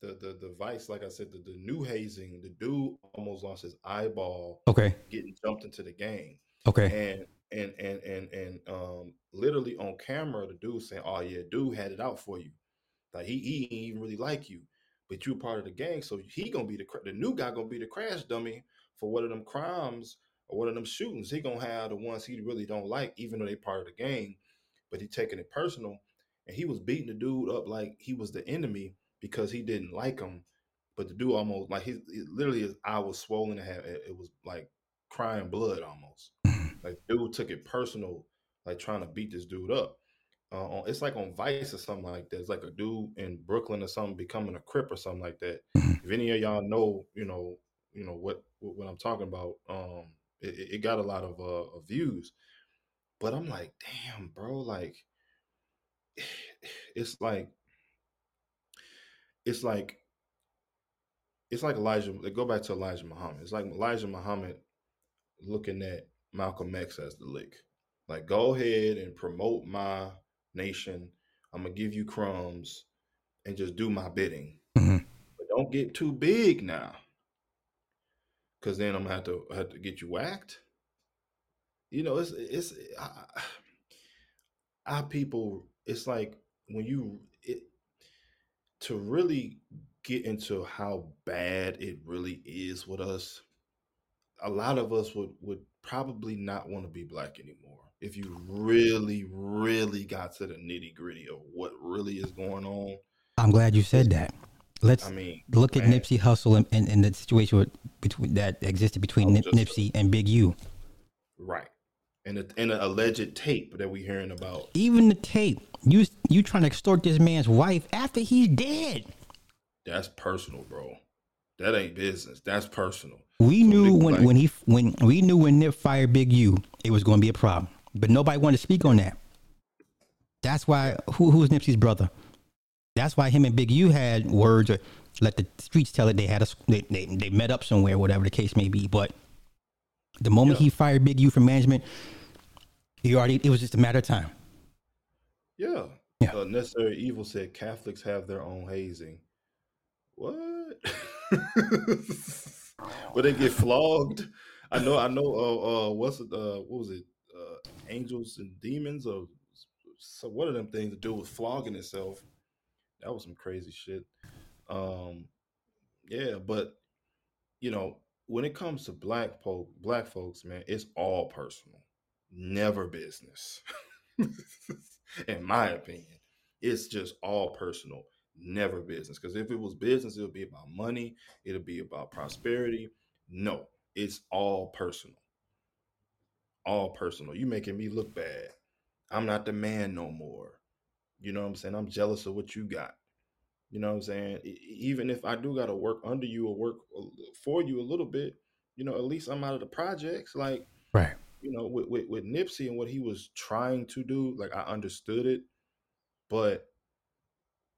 the the the vice, like I said, the, the new hazing, the dude almost lost his eyeball. Okay. Getting jumped into the game. Okay. And and and and and um literally on camera, the dude saying, "Oh yeah, dude had it out for you. Like he he ain't even really like you, but you're part of the gang, so he gonna be the the new guy gonna be the crash dummy for one of them crimes or one of them shootings. He gonna have the ones he really don't like, even though they part of the gang, but he taking it personal." And he was beating the dude up like he was the enemy because he didn't like him. But the dude almost like he literally his eye was swollen and had it was like crying blood almost. (laughs) like dude took it personal, like trying to beat this dude up. Uh, it's like on Vice or something like that. It's like a dude in Brooklyn or something becoming a crip or something like that. if any of y'all know, you know, you know what what, what I'm talking about. Um, it, it, got a lot of uh, views, but I'm like, damn, bro, like (sighs) it's like it's like it's like Elijah. Go back to Elijah Muhammad. It's like Elijah Muhammad looking at Malcolm X as the lick. Like, go ahead and promote my nation. I'm gonna give you crumbs and just do my bidding. Mm-hmm. But don't get too big now, because then I'm gonna have to have to get you whacked. You know, it's it's our people. It's like when you it, to really get into how bad it really is with us, a lot of us would would probably not want to be black anymore. If you really, really got to the nitty gritty of what really is going on. I'm glad you said that. Let's I mean, look at. Nipsey Hussle and, and, and the situation with, between that existed between oh, Nip, just- Nipsey and Big U. right, and a, and an alleged tape that we're hearing about. Even the tape, you you trying to extort this man's wife after he's dead. That's personal, bro. That ain't business. That's personal. We So knew when, like- when he when we knew when Nip fired Big U, it was going to be a problem. But nobody wanted to speak on that. That's why who who was Nipsey's brother? That's why him and Big U had words or let the streets tell it they had a they, they, they met up somewhere, whatever the case may be. But the moment Yeah. he fired Big U from management, he already it was just a matter of time. Yeah. Yeah. Uh, Necessary Evil said Catholics have their own hazing. What? (laughs) But they get flogged. I know. I know. Uh, uh what's it? Uh, what was it? Angels and demons, or so? What are them things to do with flogging itself? That was some crazy shit. Um, yeah, but you know, when it comes to black folk, black folks, man, it's all personal, never business. (laughs) In my opinion, it's just all personal, never business. Because if it was business, it would be about money, it'll be about prosperity. No, it's all personal. All personal. You making me look bad. I'm not the man no more. You know what I'm saying? I'm jealous of what you got. You know what I'm saying? Even if I do got to work under you or work for you a little bit, you know, at least I'm out of the projects. Like, Right. you know, with, with, with Nipsey and what he was trying to do, like I understood it, but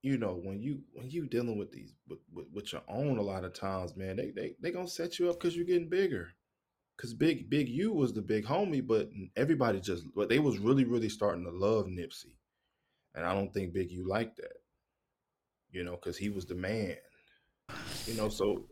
you know, when you when you dealing with these with, with, with your own a lot of times, man, they they they gonna set you up because you're getting bigger. Cause big big you was the big homie, but everybody just but they was really really starting to love Nipsey, and I don't think Big U liked that. You know, because he was the man. You know, so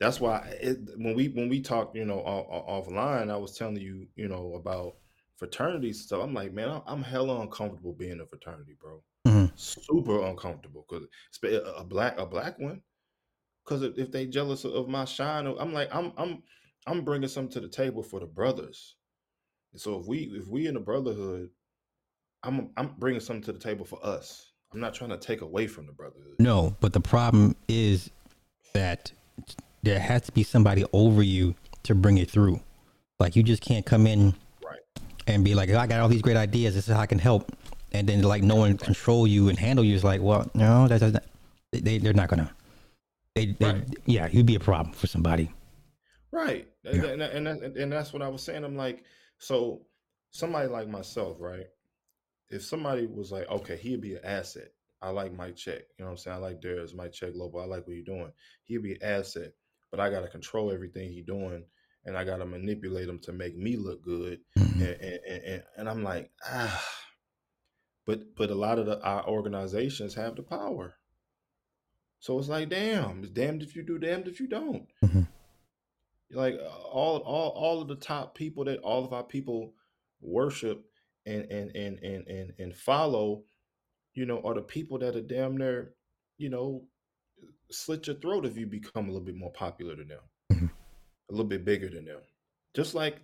that's why it, when we when we talked, you know, off, off- offline, I was telling you, you know, about fraternities and stuff. I'm like, man, I'm, I'm hella uncomfortable being a fraternity, bro. Mhm. Super uncomfortable because a, a black a black one. Because if, if they jealous of my shine, I'm like, I'm I'm I'm bringing something to the table for the brothers. And so if we if we in the brotherhood, I'm I'm bringing something to the table for us. I'm not trying to take away from the brotherhood. No, but the problem is that there has to be somebody over you to bring it through. Like you just can't come in Right. and be like, oh, I got all these great ideas. This is how I can help. And then like no one control you and handle you. is like, well, no, that's not, they, they're not gonna. They, they Right. yeah, you'd be a problem for somebody. Right. And, Yeah. and, and, that- and that's what I was saying. I'm like, so somebody like myself, right? If somebody was like, okay, he'd be an asset. I like Mike Check. You know what I'm saying? I like Darius, Mike Check Global. I like what you're doing. He'd be an asset, but I got to control everything he's doing and I got to manipulate him to make me look good. Mhm. And, and, and, and, I'm like, ah. But but a lot of the, our organizations have the power. So it's like, damn, it's damned if you do, damned if you don't Mhm. Like all all all of the top people that all of our people worship and and and and and, and follow you know are the people that are damn near you know slit your throat if you become a little bit more popular than them. Mhm. a little bit bigger than them. Just like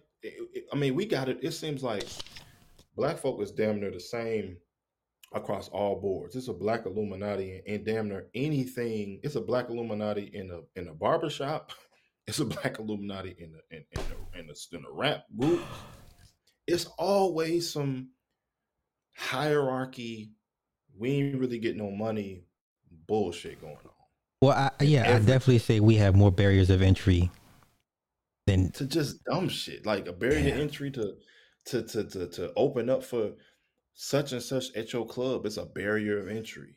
i mean we got it it seems like black folk is damn near the same across all boards. It's a black illuminati in, in damn near anything it's a black illuminati in a in a barbershop (laughs) it's a black Illuminati in the in, in the in the, in the rap group. It's always some hierarchy. We ain't really get no money bullshit going on. Well, I, yeah, I definitely say we have more barriers of entry than To just dumb shit like a barrier Yeah. to entry to to to to to open up for such and such at your club. It's a barrier of entry.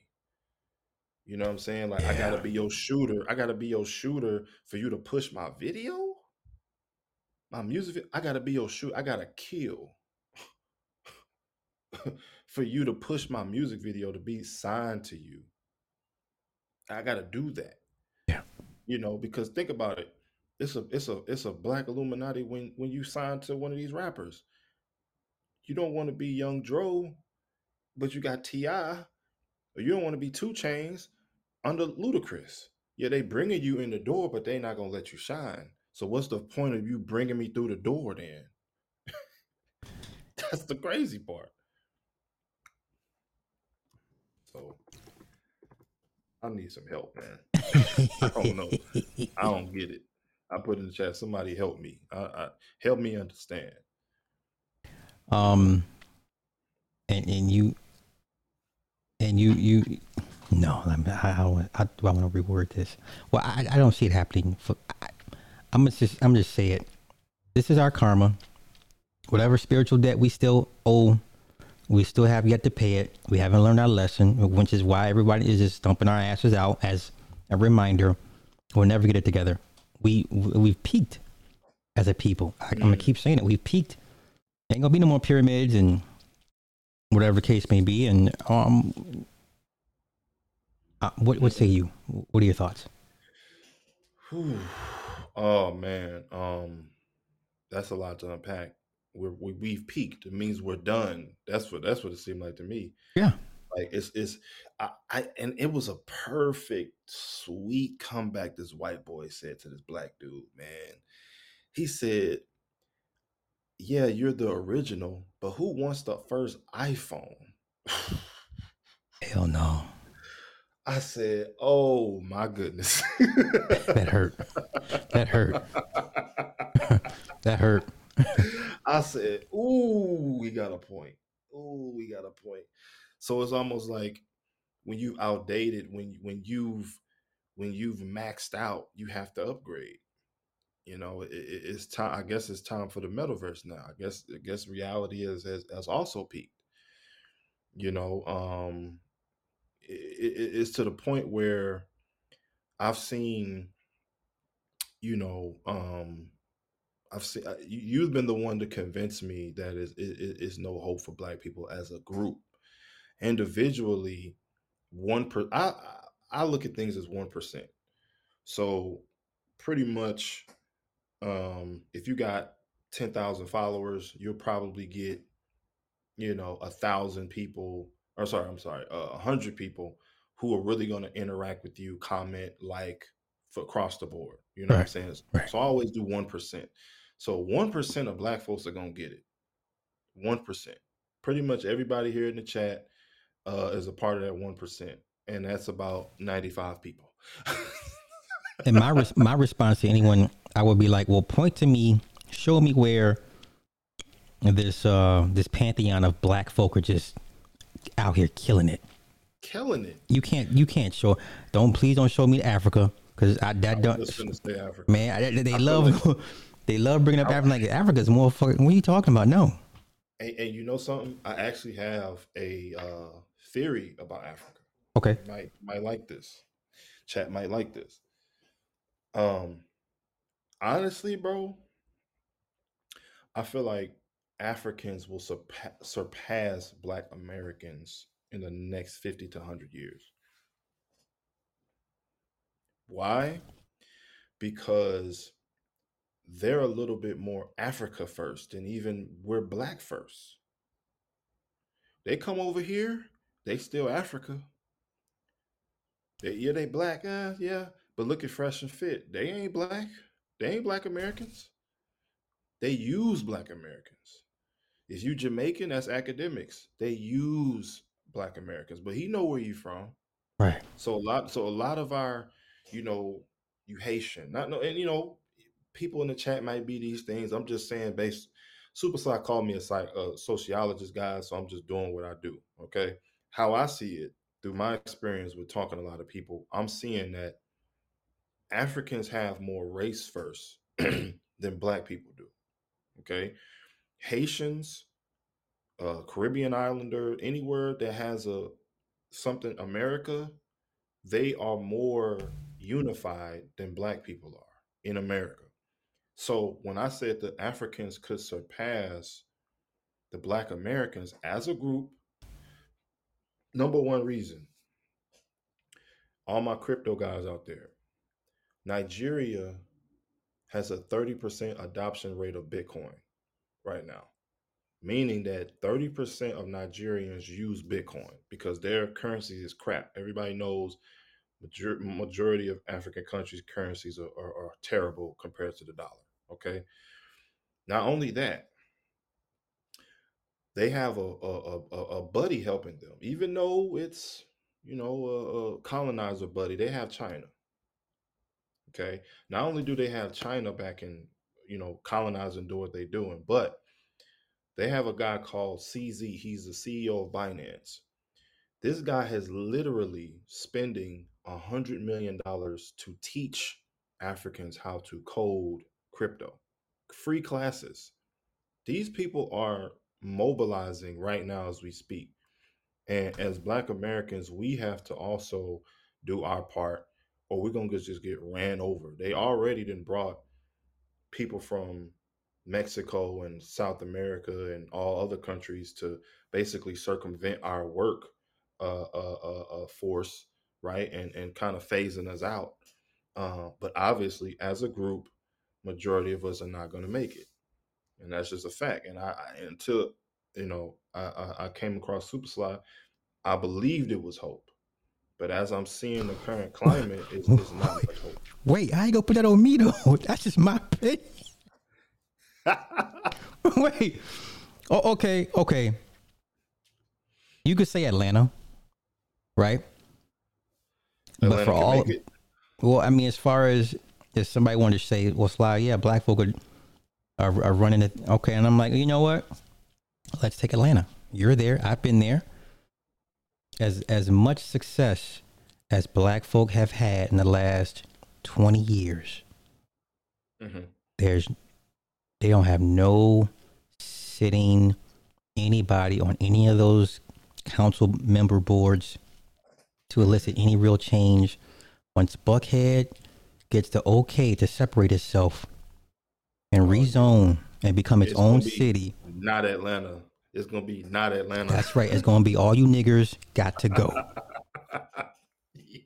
You know what I'm saying? Like I gotta be your shooter. I gotta be your shooter for you to push my video. My music. I gotta be your shoot. I gotta kill (laughs) for you to push my music video to be signed to you. I gotta do that. Yeah. You know, because think about it. It's a it's a it's a black Illuminati when when you sign to one of these rappers. You don't want to be Young Dro, but you got T.I., or you don't want to be 2 Chainz under Ludacris. Yeah, they bringing you in the door, but they not gonna let you shine. So what's the point of you bringing me through the door then? (laughs) That's the crazy part. So I need some help, man. I don't know. I don't get it. I put in the chat. Somebody help me. I, I, help me understand. Um, and and you, and you you, no. I'm, I, how do I want to reword this? Well, I, I don't see it happening. For I, I'm just I'm just say it. This is our karma. Whatever spiritual debt we still owe we still have yet to pay it. We haven't learned our lesson, which is why everybody is just stumping our asses out as a reminder. We'll never get it together. We we've peaked as a people. I, am gonna keep saying it. We've peaked. Ain't gonna be no more pyramids and whatever case may be. And um, uh, what what say you? What are your thoughts? Whew. Oh man, um, that's a lot to unpack we're, we, we have peaked. It means we're done. That's what that's what it seemed like to me. Yeah. Like it's it's I, I and it was a perfect sweet comeback this white boy said to this black dude, man. He said, Yeah, you're the original, but who wants the first iPhone? (laughs) Hell no. I said, "Oh my goodness." that hurt. That hurt. (laughs) that hurt. I said, "Ooh, we got a point. Ooh, we got a point." So it's almost like when you outdated, when when you've when you've maxed out, you have to upgrade. You know, it, it's time. I guess it's time for the metaverse now. I guess I guess reality is has, has also peaked. You know, um, it's to the point where I've seen, you know, um, I've seen you've been the one to convince me that is is no hope for Black people as a group. Individually, one per I I look at things as one percent. So pretty much, um, if you got ten thousand followers, you'll probably get you know a thousand people or sorry i'm sorry a hundred people who are really going to interact with you comment like for across the board you know right. what i'm saying right. so i always do 1% so 1% of black folks are going to get it. 1%. Pretty much everybody here in the chat uh, is a part of that 1%. And that's about 95 people. and my res- my response to anyone, I would be like, well, point to me, show me where this uh this pantheon of black folk are just out here killing it. Killing it. You can't you can't show. Don't please don't show me Africa because I that I don't. Man, I, they I love. Like, (laughs) they love bringing up Africa. Like Africa's more fucking. What are you talking about? No. And, and you know something? I actually have a uh, theory about Africa. Okay. You might might like this. Chat might like this. Um, honestly, bro, I feel like Africans will surpass, surpass Black Americans in the next fifty to hundred years. Why? Because they're a little bit more Africa first, and even we're black first. They come over here, they still Africa. They, yeah, they black, uh, yeah, but look at Fresh and Fit. They ain't black. They ain't black Americans. They use black Americans. If you Jamaican, that's academics. They use black Americans, but he know where you from. Right. So a lot, so a lot of our, you know, you Haitian, not no, and you know, people in the chat might be these things. I'm just saying, based. Super Psych called me a, psych, a sociologist, guy, So I'm just doing what I do. Okay, how I see it through my experience with talking to a lot of people, I'm seeing that Africans have more race first (clears throat) than Black people do. Okay, Haitians, uh, Caribbean Islander, anywhere that has a something America, they are more unified than Black people are in America. So when I said the Africans could surpass the Black Americans as a group, number one reason, all my crypto guys out there, Nigeria has a 30% adoption rate of Bitcoin right now, meaning that 30% of Nigerians use Bitcoin because their currency is crap. Everybody knows major- majority of African countries' currencies are, are, are terrible compared to the dollar. Okay. Not only that, they have a, a, a, a buddy helping them, even though it's you know, a, a colonizer buddy. They have China. Okay. Not only do they have China back in, you know, colonizing, do what they're doing, but they have a guy called CZ. He's the CEO of Binance. This guy has literally spending a hundred million dollars to teach Africans how to code crypto. Free classes. These people are mobilizing right now as we speak. And as black Americans, we have to also do our part or we're gonna just get ran over. They already done brought people from Mexico and South America and all other countries to basically circumvent our work uh, uh, uh, uh force, right, and and kind of phasing us out. Uh, but obviously, as a group, majority of us are not going to make it, and that's just a fact. And I, I until you know I, I, came across Super Slide, I believed it was hope. But as I'm seeing the current climate, it's, it's not much hope. (laughs) Wait, I ain't gonna put that on me though. (laughs) That's just my opinion. (laughs) Wait. Oh, okay, okay. You could say Atlanta, right? Atlanta but for all, well, I mean, as far as if somebody wanted to say, "Well, Sly, yeah, black folk are, are, are running it," okay, and I'm like, you know what? Let's take Atlanta. You're there. I've been there. As as much success as black folk have had in the last twenty years, mm-hmm. there's they don't have no sitting anybody on any of those council member boards to elicit any real change. Once Buckhead gets the okay to separate itself and rezone and become its, it's own city. Not Atlanta. It's gonna be not Atlanta. That's right. It's gonna be all you niggers got to go. (laughs) yeah.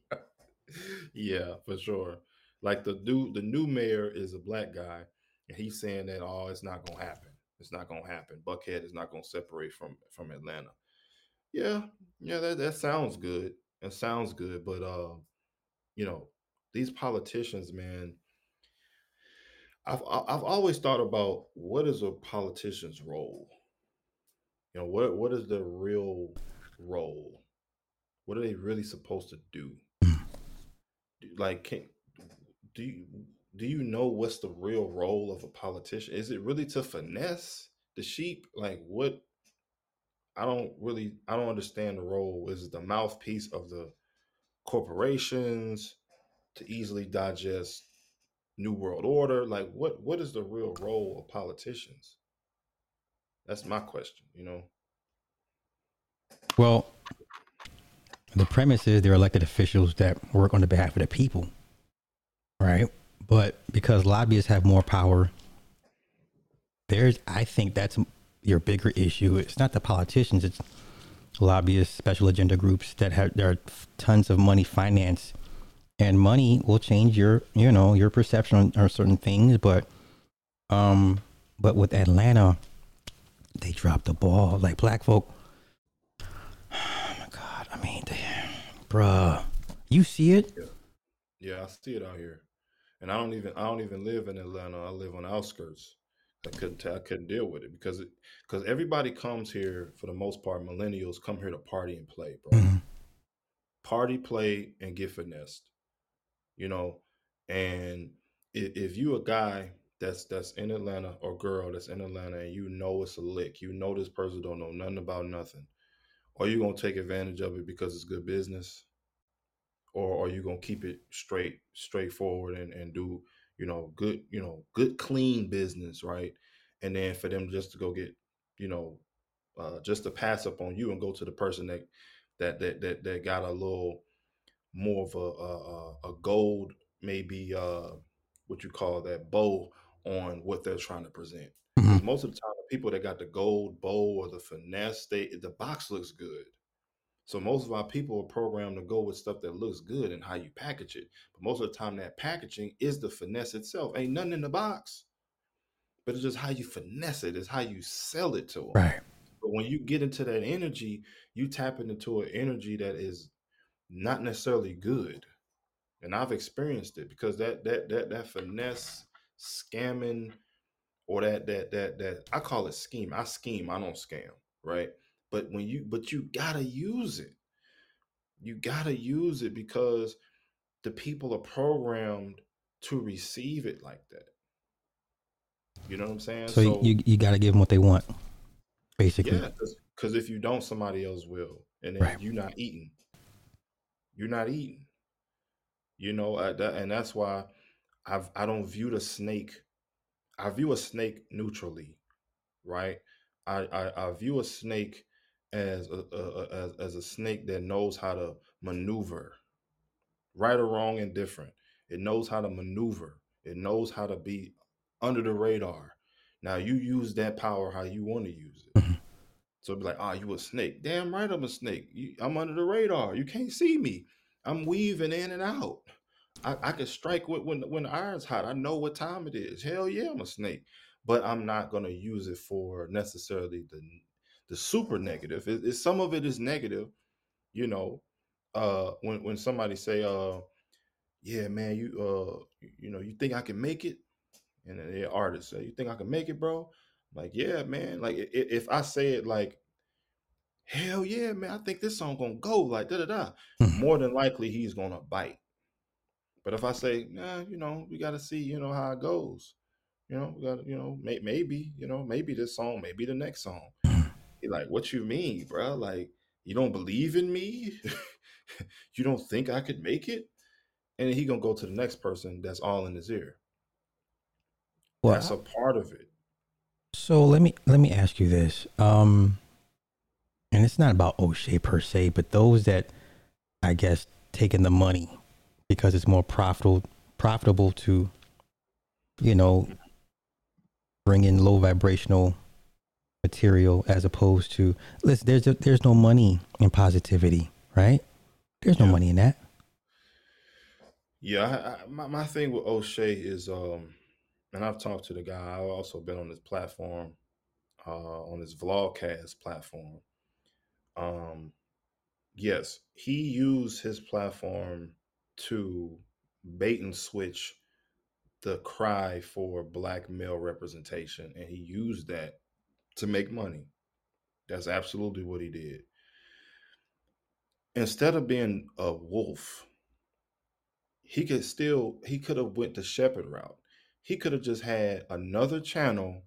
yeah, for sure. Like the new the new mayor is a black guy and he's saying that oh, it's not gonna happen. It's not gonna happen. Buckhead is not gonna separate from from Atlanta. Yeah, yeah, that that sounds good. It sounds good, but uh, you know, these politicians, man. I've I've always thought about what is a politician's role. You know, what what is the real role? What are they really supposed to do? Like, can do you do you know what's the real role of a politician? Is it really to finesse the sheep? Like what? I don't really, I don't understand the role. Is it the mouthpiece of the corporations to easily digest New World Order? Like what? What is the real role of politicians? That's my question. You know. Well, the premise is they're elected officials that work on the behalf of the people, right? But because lobbyists have more power, there's I think that's your bigger issue. It's not the politicians, it's lobbyists, special agenda groups that have there are tons of money finance and money will change your you know your perception on, on certain things but um but with Atlanta they dropped the ball like black folk (sighs) oh my god I mean they, bruh you see it yeah. yeah I see it out here and I don't even I don't even live in Atlanta. I live on the outskirts. I couldn't I couldn't deal with it because it because everybody comes here for the most part. Millennials come here to party and play, bro. Mm-hmm. Party, play, and get finessed. You know, and if, if you a guy that's that's in Atlanta or girl that's in Atlanta and you know it's a lick, you know this person don't know nothing about nothing, or you gonna take advantage of it because it's good business? Or are you gonna keep it straight, straightforward, and and do you know good, you know, good clean business, right? And then for them just to go get, you know, uh, just to pass up on you and go to the person that that that that, that got a little more of a a, a gold, maybe uh, what you call that bow on what they're trying to present. Mm-hmm. Most of the time, the people that got the gold bow or the finesse, they the box looks good. So most of our people are programmed to go with stuff that looks good and how you package it. But most of the time, that packaging is the finesse itself. Ain't nothing in the box, but it's just how you finesse it. It's how you sell it to them. Right. But when you get into that energy, you tap into an energy that is not necessarily good. And I've experienced it because that that that that finesse scamming or that that that that I call it scheme. I scheme. I don't scam. Right but when you but you gotta use it You gotta use it because the people are programmed to receive it like that. You know what I'm saying? So, so you you got to give them what they want, basically. Yeah, because if you don't, somebody else will, and then right. you're not eating. You're not eating. You know, uh, that, and that's why I've I don't view the snake. I view a snake neutrally, right? I I, I view a snake as a, a, a, as as a snake that knows how to maneuver, right or wrong, and different. It knows how to maneuver. It knows how to be under the radar. Now you use that power how you want to use it. Mm-hmm. So be like, ah, oh, you a snake. Damn right I'm a snake. You, I'm under the radar. You can't see me. I'm weaving in and out. I, I can strike with, when when the iron's hot. I know what time it is. Hell yeah, I'm a snake. But I'm not gonna use it for necessarily the the super negative. It, it, some of it is negative, you know. Uh, when when somebody say, uh, yeah, man, you uh, you know, you think I can make it? and the artist say, "You think I can make it, bro?" I'm like, yeah, man. Like if I say it like, hell yeah, man, I think this song gonna go like da da da. Hmm. More than likely, he's gonna bite. But if I say, nah, you know, we got to see, you know, how it goes. You know, we got, you know, may, maybe, you know, maybe this song, maybe the next song. He like, what you mean, bro? Like, you don't believe in me? (laughs) you don't think I could make it? And he gonna go to the next person that's all in his ear. Well, That's a part of it. So let me let me ask you this. Um and it's not about O'Shea per se, but those that I guess taking the money because it's more profitable profitable to you know bring in low vibrational material as opposed to listen there's a, there's no money in positivity right there's no yeah. money in that yeah I, I, my, my thing with o'shea is um and I've talked to the guy. I've also been on this platform, uh, on this vlogcast platform. Um, yes, he used his platform to bait and switch the cry for black male representation, and he used that to make money. That's absolutely what he did. Instead of being a wolf, he could still he could have went the shepherd route he could have just had another channel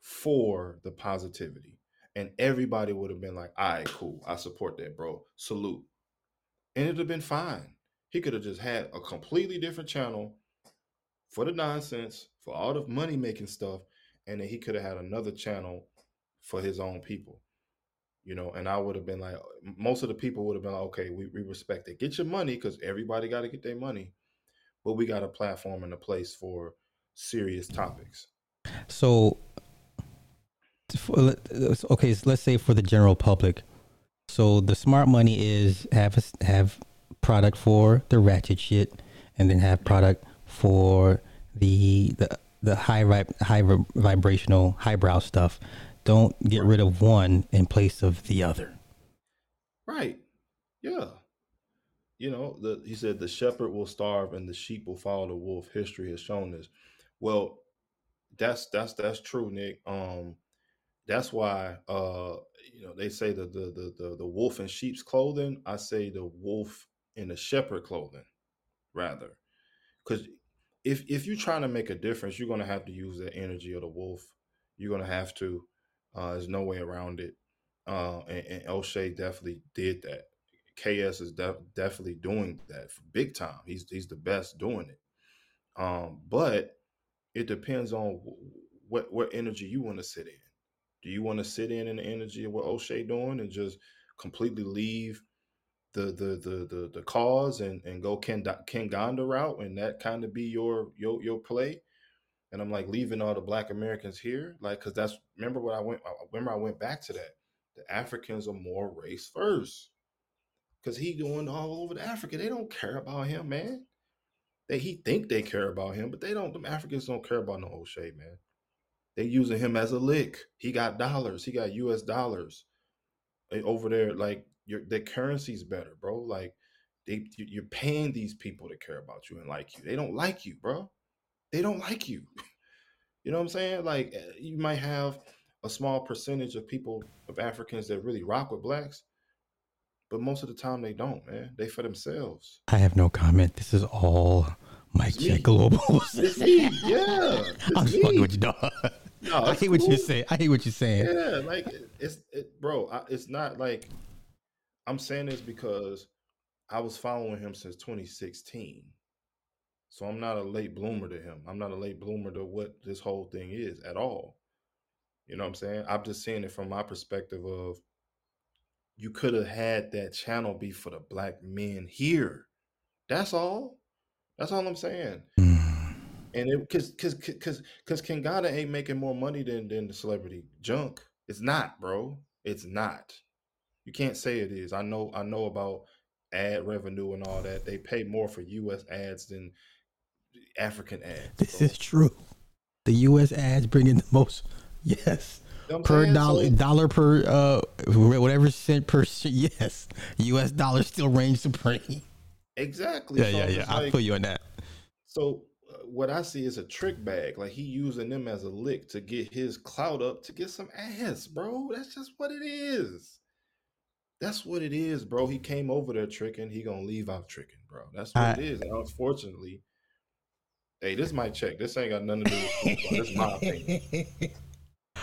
for the positivity. And everybody would have been like, all right, cool. I support that, bro. Salute. And it'd have been fine. He could have just had a completely different channel for the nonsense, for all the money making stuff. And then he could have had another channel for his own people. You know, and I would have been like, most of the people would have been like, okay, we, we respect it. Get your money because everybody got to get their money. But we got a platform and a place for serious topics. So, okay, so let's say for the general public, so the smart money is have have product for the ratchet shit, and then have product for the the the high high vibrational highbrow stuff. Don't get rid of one in place of the other. Right. Yeah. You know, the, he said the shepherd will starve and the sheep will follow the wolf. History has shown this. Well, that's that's that's true, Nick. Um, that's why uh, you know they say the the the the, the wolf in sheep's clothing. I say the wolf in the shepherd clothing, rather, because if if you're trying to make a difference, you're gonna have to use the energy of the wolf. You're gonna have to. Uh, there's no way around it. Uh, and, and O'Shea definitely did that. KS is definitely doing that big time. He's he's the best doing it. Um, but it depends on what what energy you want to sit in. Do you want to sit in in the energy of what O'Shea doing and just completely leave the the the the, the cause and and go Ken Ken Gonda route and that kind of be your your your play? And I'm like leaving all the Black Americans here, like because that's remember what I went. Remember I went back to that. The Africans are more race first because he going all over the Africa. They don't care about him, man. They he think they care about him, but they don't. The Africans don't care about no O'Shea, man. They using him as a lick. He got dollars. He got U.S. dollars eh, over there. Like your their currency's better, bro. Like they you're paying these people to care about you and like you. They don't like you, bro. They don't like you. (laughs) you know what I'm saying? Like eh, you might have a small percentage of people of Africans that really rock with blacks, but most of the time they don't, man. They for themselves. I have no comment. This is all Mike Check Global. (laughs) it's me, yeah. (laughs) It's I'm just fucking with you, dog. No, I hate what you're saying. I hate what you're saying. Yeah, like it's it, bro. I, it's not like I'm saying this because I was following him since 2016. So I'm not a late bloomer to him. I'm not a late bloomer to what this whole thing is at all. You know what I'm saying? I'm just seeing it from my perspective of you could have had that channel be for the black men here. That's all. That's all I'm saying. Mm. And it cause cause cause cause Kangana ain't making more money than than the celebrity junk. It's not, bro. It's not. You can't say it is. I know I know about ad revenue and all that. They pay more for US ads than African ads. This bro. is true. The U.S. ads bring in the most. (laughs) Yes. You know Per saying? dollar, So- dollar per uh, whatever cent per. (laughs) Yes, U.S. dollar still reigns supreme. exactly. Yeah, So yeah, yeah. like- feel you on that. So uh, what I see is a trick bag. Like he using them as a lick to get his clout up to get some ass, bro. That's just what it is. That's what it is, bro. He came over there tricking. He gonna leave out tricking, bro. That's what I- it is. And unfortunately, hey, this might check. This ain't got nothing to do with football. This is my opinion.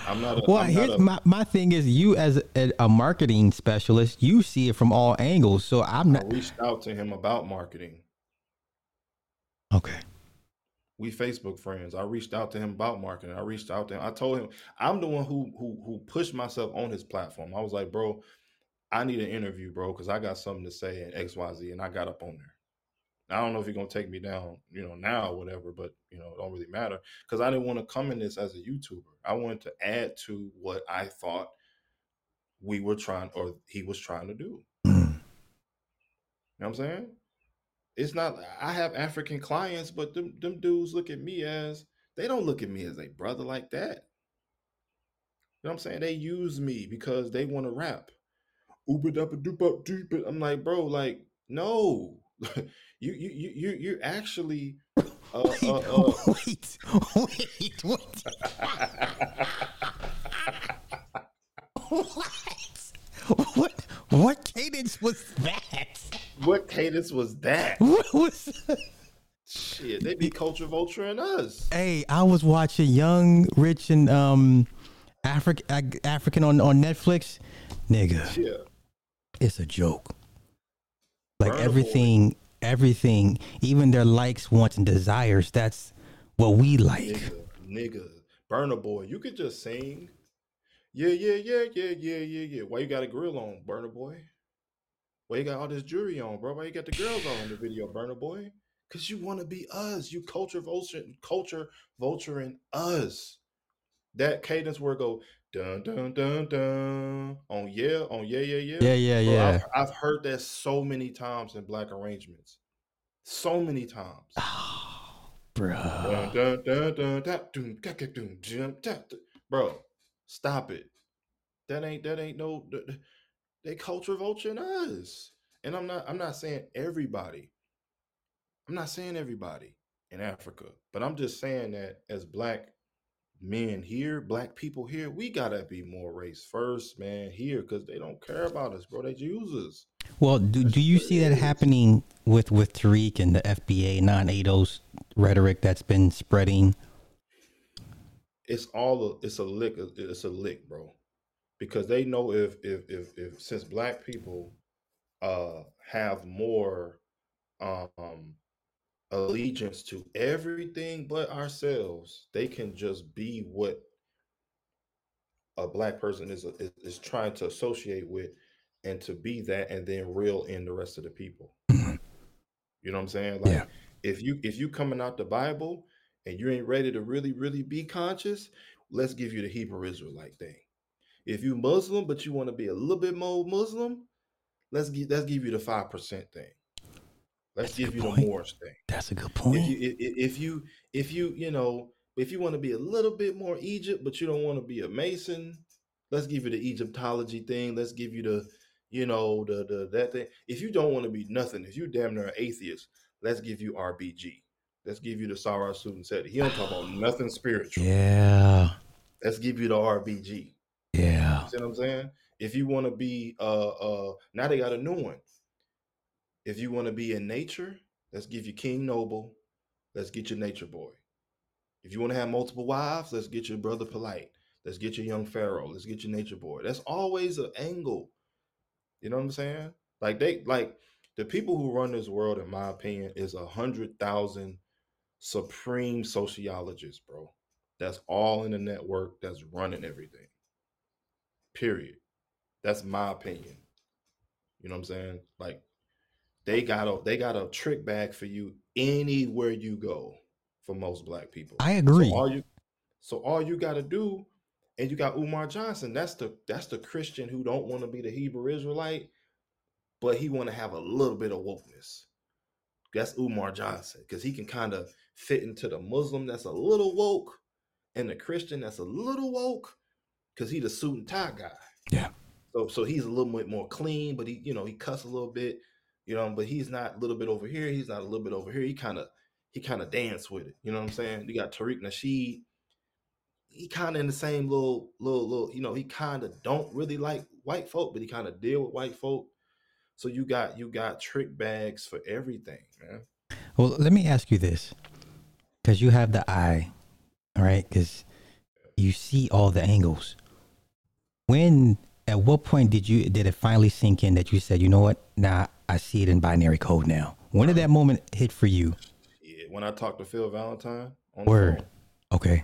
I'm not. A, Well, I'm not here's a- my, my thing is you as a, a marketing specialist, you see it from all angles. So I'm I not reached out to him about marketing. okay. we Facebook friends. I reached out to him about marketing. I reached out to him. I told him I'm the one who who who pushed myself on his platform. I was like, bro, I need an interview, bro, because I got something to say in X Y Z, and I got up on there. I don't know if you're gonna take me down, you know, now or whatever, but you know, it don't really matter because I didn't want to come in this as a YouTuber. I wanted to add to what I thought we were trying or he was trying to do. Mm. You know what I'm saying? It's not I have African clients, but them them dudes look at me as they don't look at me as a brother like that. You know what I'm saying? They use me because they want to rap. Ooba duppa doopa doop. I'm like, bro, like, no. (laughs) you you you you you're actually uh, (laughs) Wait, uh, uh, wait, (laughs) wait, wait. What? What? What cadence was that? what cadence was that? What was? Shit, they be culture vulturing us. Hey, I was watching Young, Rich, and um, African African on on Netflix. Nigga, Yeah. It's a joke. Like Burna Boy. everything, everything, even their likes, wants, and desires. That's what we like. nigga, nigga, Burna Boy, you could just sing. Yeah, yeah, yeah, yeah, yeah, yeah, yeah. Why you got a grill on, Burna Boy? Why you got all this jewelry on, bro? Why you got the girls on in the video, Burna Boy? Cause you want to be us. You culture vulture, culture vulturing us. That cadence where it go dun dun dun dun on yeah on yeah yeah yeah. Yeah, yeah, Bro, yeah. I've, I've heard that so many times in black arrangements, so many times. Oh, Dun, bruh. dun, dun, dun, dun, dun, ga, ga, dun, dun, dun, dun. Bro, stop it. That ain't that ain't no th- th- they culture vulturing us. And I'm not I'm not saying everybody. I'm not saying everybody in Africa, but I'm just saying that as black men here, black people here, we gotta be more race first, man, here, because they don't care about us, bro. They use us. Well, do, do you see that is. happening with with Tariq and the FBA non ADOS rhetoric that's been spreading? it's all a, it's a lick it's a lick bro because they know if if if, if since black people uh have more um allegiance to everything but ourselves they can just be what a black person is is, is trying to associate with and to be that and then reel in the rest of the people. You know what i'm saying? Like Yeah. if you if you coming out the bible and you ain't ready to really really be conscious let's give you the hebrew israelite thing. If you muslim but you want to be a little bit more muslim let's give let's give you the 5% thing let's That's give you the point. moors thing That's a good if point. you if, if you if you you know if you want to be a little bit more Egypt, but you don't want to be a Mason, let's give you the Egyptology thing. Let's give you the you know the the that thing. If you don't want to be nothing, if you damn near an atheist, let's give you RBG. Let's give you the Sarah Student Seti. He don't talk about (sighs) nothing spiritual. yeah. Let's give you the RBG. Yeah. You See what I'm saying? If you want to be uh uh now they got a new one. If you want to be in nature, let's give you King Noble. Let's get your nature boy. If you want to have multiple wives, let's get your brother Polight. Let's get your young pharaoh. Let's get your nature boy. That's always an angle. You know what I'm saying? Like they like the people who run this world, in my opinion, is a hundred thousand supreme sociologists, bro. That's all in the network that's running everything. Period. That's my opinion. You know what I'm saying? Like they got a they got a trick bag for you anywhere you go for most black people. I agree. So all you so all you got to do, and you got Umar Johnson. That's the that's the Christian who don't want to be the Hebrew Israelite, but he want to have a little bit of wokeness. That's Umar Johnson because he can kind of fit into the Muslim that's a little woke, and the Christian that's a little woke because he the suit and tie guy. Yeah. So so he's a little bit more clean, but he you know he cuss a little bit, you know, but he's not a little bit over here. He's not a little bit over here. He kind of he kind of dance with it. You know what I'm saying? You got Tariq Nasheed. He kind of in the same little, little, little. You know, he kind of don't really like white folk, but he kind of deal with white folk. So you got you got trick bags for everything, man. Well, let me ask you this, because you have the eye, all right? Because you see all the angles. When at what point did you did it finally sink in that you said, you know what? Now I see it in binary code now. When did that moment hit for you? Yeah, when I talked to Phil Valentine on Word. Phone, okay.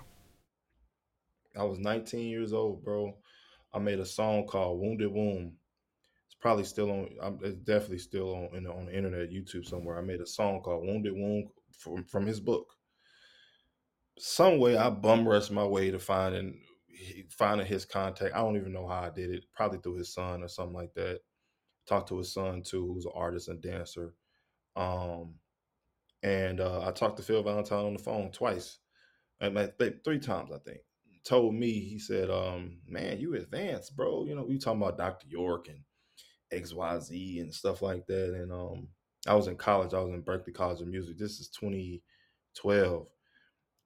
I was 19 years old, bro. I made a song called Wounded Womb. It's probably still on. It's definitely still on in the, on the internet, YouTube somewhere. I made a song called Wounded Womb from from his book. Some way I bum rush my way to finding finding his contact. I don't even know how I did it. Probably through his son or something like that. Talked to his son too, who's an artist and dancer. Um, and uh, I talked to Phil Valentine on the phone twice, and three times I think. Told me he said, um, "Man, you advanced, bro. You know we talking about Dr. York and X Y Z and stuff like that." And um, I was in college. I was in Berklee College of Music. This is 2012,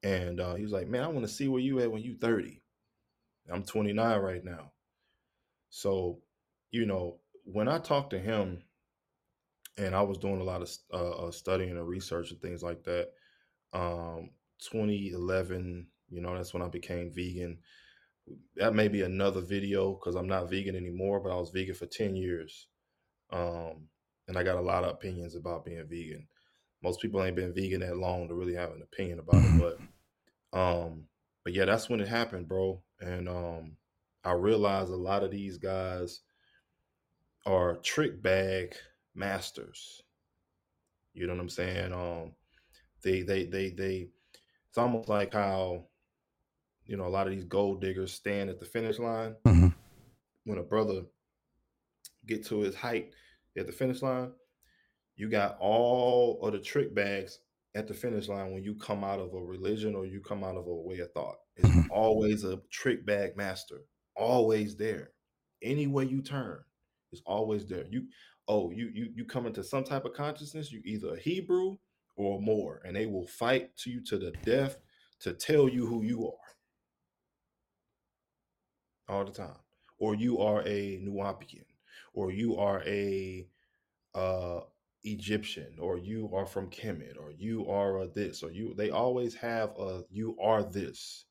and uh, he was like, "Man, I want to see where you at when you 30." I'm 29 right now, so you know when I talked to him and I was doing a lot of uh, uh, studying and research and things like that. Um, 2011, you know, that's when I became vegan. That may be another video because I'm not vegan anymore, but I was vegan for 10 years. Um, and I got a lot of opinions about being vegan. Most people ain't been vegan that long to really have an opinion about it, but (laughs) um, but yeah, that's when it happened, bro. And um, I realize a lot of these guys are trick bag masters. You know what I'm saying? Um, they they they they. It's almost like how, you know, a lot of these gold diggers stand at the finish line. Mm-hmm. When a brother get to his height at the finish line, you got all of the trick bags at the finish line when you come out of a religion or you come out of a way of thought. It's mm-hmm. always a trick bag master, always there. Any way you turn, it's always there. You oh, you you you come into some type of consciousness, you either a Hebrew or Moor, and they will fight to you to the death to tell you who you are all the time. Or you are a Nuwaubian, or you are a uh Egyptian, or you are from Kemet, or you are a this, or you they always have a you are this,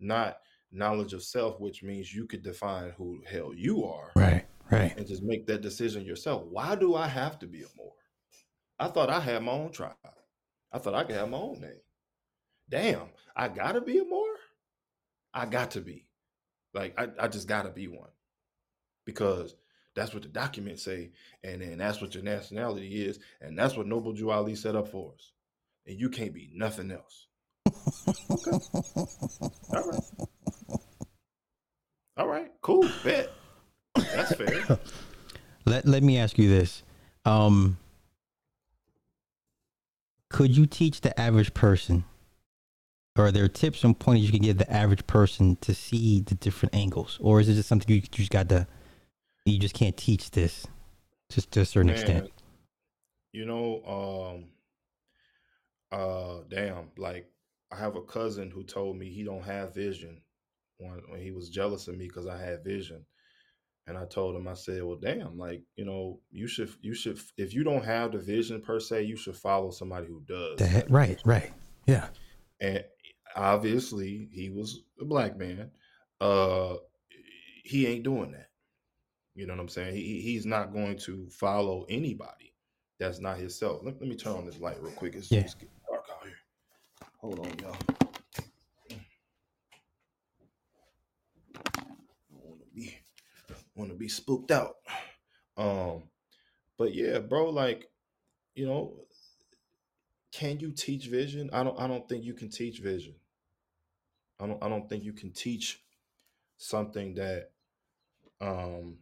not knowledge of self, which means you could define who hell you are. Right Right. And just make that decision yourself. Why do I have to be a Moor? I thought I had my own tribe. I thought I could have my own name. Damn, I gotta be a Moor? I got to be. Like I, I just gotta be one. Because that's what the documents say, and then that's what your nationality is, and that's what Noble Drew Ali set up for us. And you can't be nothing else. Okay. All right. All right, cool, bet. That's fair. (laughs) let Let me ask you this: um, Could you teach the average person, or are there tips and pointers you can give the average person to see the different angles, or is it just something you, you just got to, you just can't teach this, just to a certain Man, extent? You know, um, uh, damn, like I have a cousin who told me he don't have vision when, when he was jealous of me because I had vision And I told him, I said, well, damn, like, you know, you should, you should, if you don't have the vision per se, you should follow somebody who does. That, right, right. Yeah. And obviously he was a black man. Uh, he ain't doing that. You know what I'm saying? He, he's not going to follow anybody that's not himself. Let, let me turn on this light real quick. It's, Yeah. it's getting dark out here. Hold on, y'all. want to be want to be spooked out. Um, but yeah, bro, like you know, can you teach vision? I don't. I don't think you can teach vision. I don't. I don't think you can teach something that um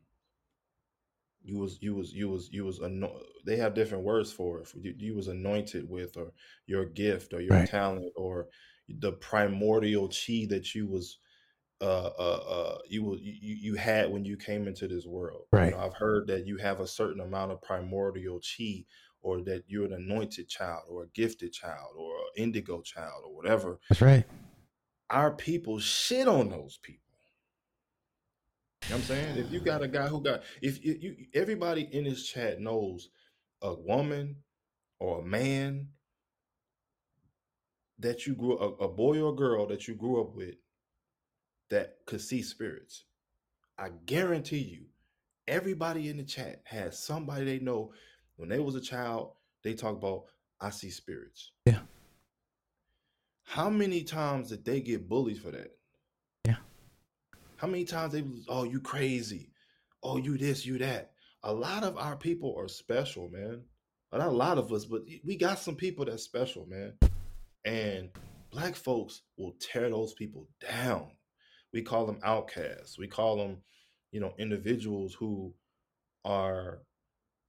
you was you was you was you was ano- they have different words for it you, you was anointed with or your gift or your Right. talent or the primordial chi that you was uh uh, uh you was you, you you had when you came into this world You Right. know, i've heard that you have a certain amount of primordial chi or that you're an anointed child or a gifted child or an indigo child or whatever That's right. our people shit on those people you know what I'm saying? If you got a guy who got, if you, you everybody in this chat knows a woman or a man that you grew a, a boy or a girl that you grew up with that could see spirits. I guarantee you, everybody in the chat has somebody they know when they was a child, they talk about I see spirits. Yeah. How many times did they get bullied for that? How many times they oh, you crazy. Oh, you this, you that. A lot of our people are special, man. Not a lot of us, but we got some people that's special, man. And black folks will tear those people down. We call them outcasts. We call them, you know, individuals who are,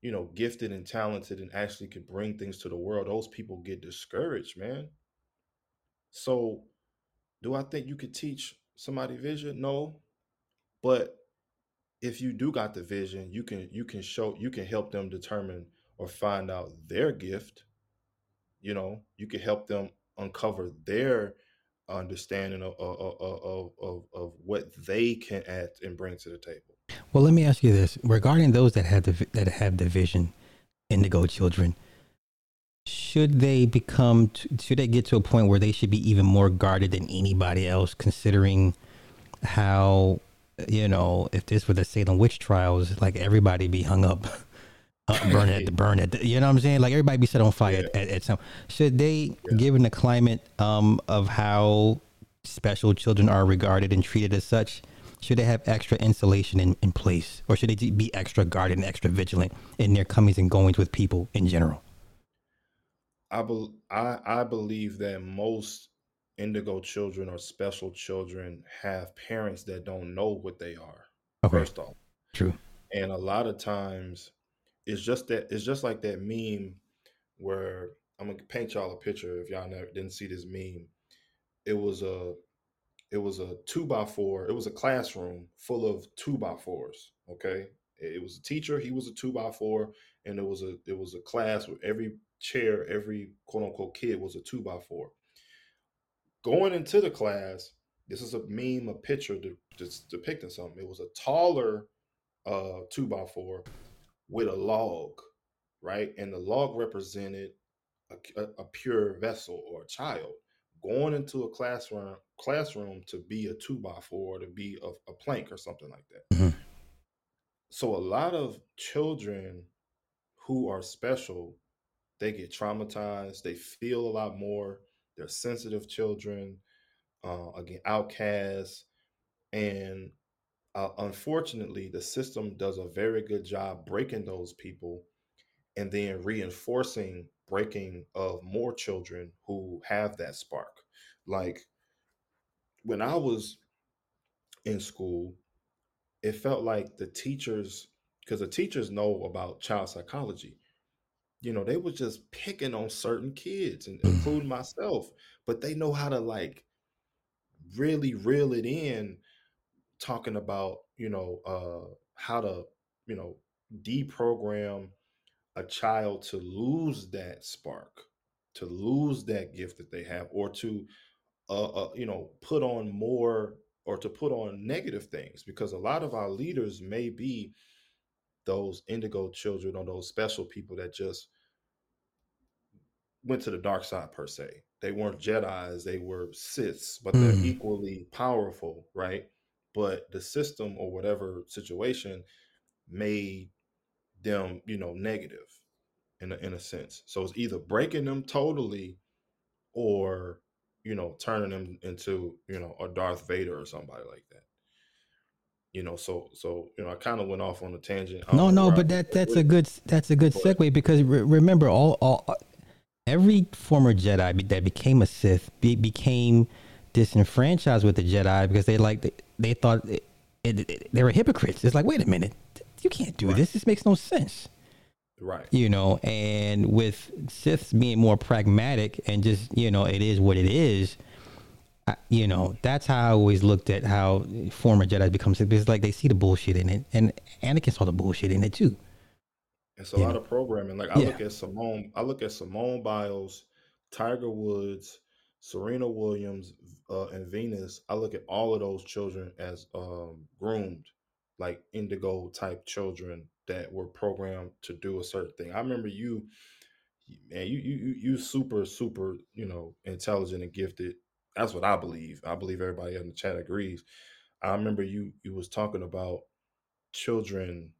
you know, gifted and talented and actually can bring things to the world. Those people get discouraged, man. So, do I think you could teach somebody vision? No. But if you do got the vision, you can you can show you can help them determine or find out their gift. You know, you can help them uncover their understanding of of, of, of, of what they can add and bring to the table. Well, let me ask you this: regarding those that have the that have the vision, indigo children, should they become? t- Should they get to a point where they should be even more guarded than anybody else, considering how you know if this were the Salem witch trials, like everybody be hung up, (laughs) uh, burn at the burn at the, you know what I'm saying? Like everybody be set on fire at, at some. Should they, given the climate um, of how special children are regarded and treated as such, should they have extra insulation in, in place, or should they be extra guarded and extra vigilant in their comings and goings with people in general? I, bel I I believe that most indigo children or special children have parents that don't know what they are. Okay, First off, true. and a lot of times it's just that it's just like that meme where I'm gonna paint y'all a picture if y'all never didn't see this meme. It was a it was a two by four. It was a classroom full of two by fours. Okay, it was a teacher. He was a two by four, and it was a it was a class where every chair, every quote unquote kid was a two by four. Going into the class, this is a meme, a picture de- that's depicting something. It was a taller uh two by four with a log, right? And the log represented a, a, a pure vessel or a child going into a classroom classroom to be a two by four to be a, a plank or something like that. Mhm. So a lot of children who are special, they get traumatized. They feel a lot more. They're sensitive children, uh, again, outcasts, and uh, unfortunately, the system does a very good job breaking those people and then reinforcing breaking of more children who have that spark. Like when I was in school, it felt like the teachers, because the teachers know about child psychology, you know, they was just picking on certain kids, and Mhm. including myself, but they know how to like really reel it in talking about you know uh how to you know deprogram a child to lose that spark to lose that gift that they have or to uh, uh you know put on more or to put on negative things because a lot of our leaders may be those indigo children or those special people that just went to the dark side per se. They weren't Jedi's, they were Siths, but they're mm. equally powerful, right? But the system or whatever situation made them, you know, negative in a, in a sense. So it's either breaking them totally or, you know, turning them into, you know, a Darth Vader or somebody like that you know so so you know i kind of went off on a tangent no um, no but that that's a good that's a good segue because re- remember all all every former jedi that became a sith be, became disenfranchised with the jedi because they like they, they thought it, it, it, they were hypocrites. It's like wait a minute you can't do right. this. This makes no sense. Right. You know and with siths being more pragmatic and just you know it is what it is you know, that's how I always looked at how former Jedi become Sith. Because like they see the bullshit in it, and Anakin saw the bullshit in it too. It's a lot of programming. Like I yeah. look at Simone, I look at Simone Biles, Tiger Woods, Serena Williams, uh, and Venus. I look at all of those children as um, groomed, like indigo type children that were programmed to do a certain thing. I remember you, man, you you you super super you know intelligent and gifted that's what I believe. I believe everybody in the chat agrees. I remember you you was talking about children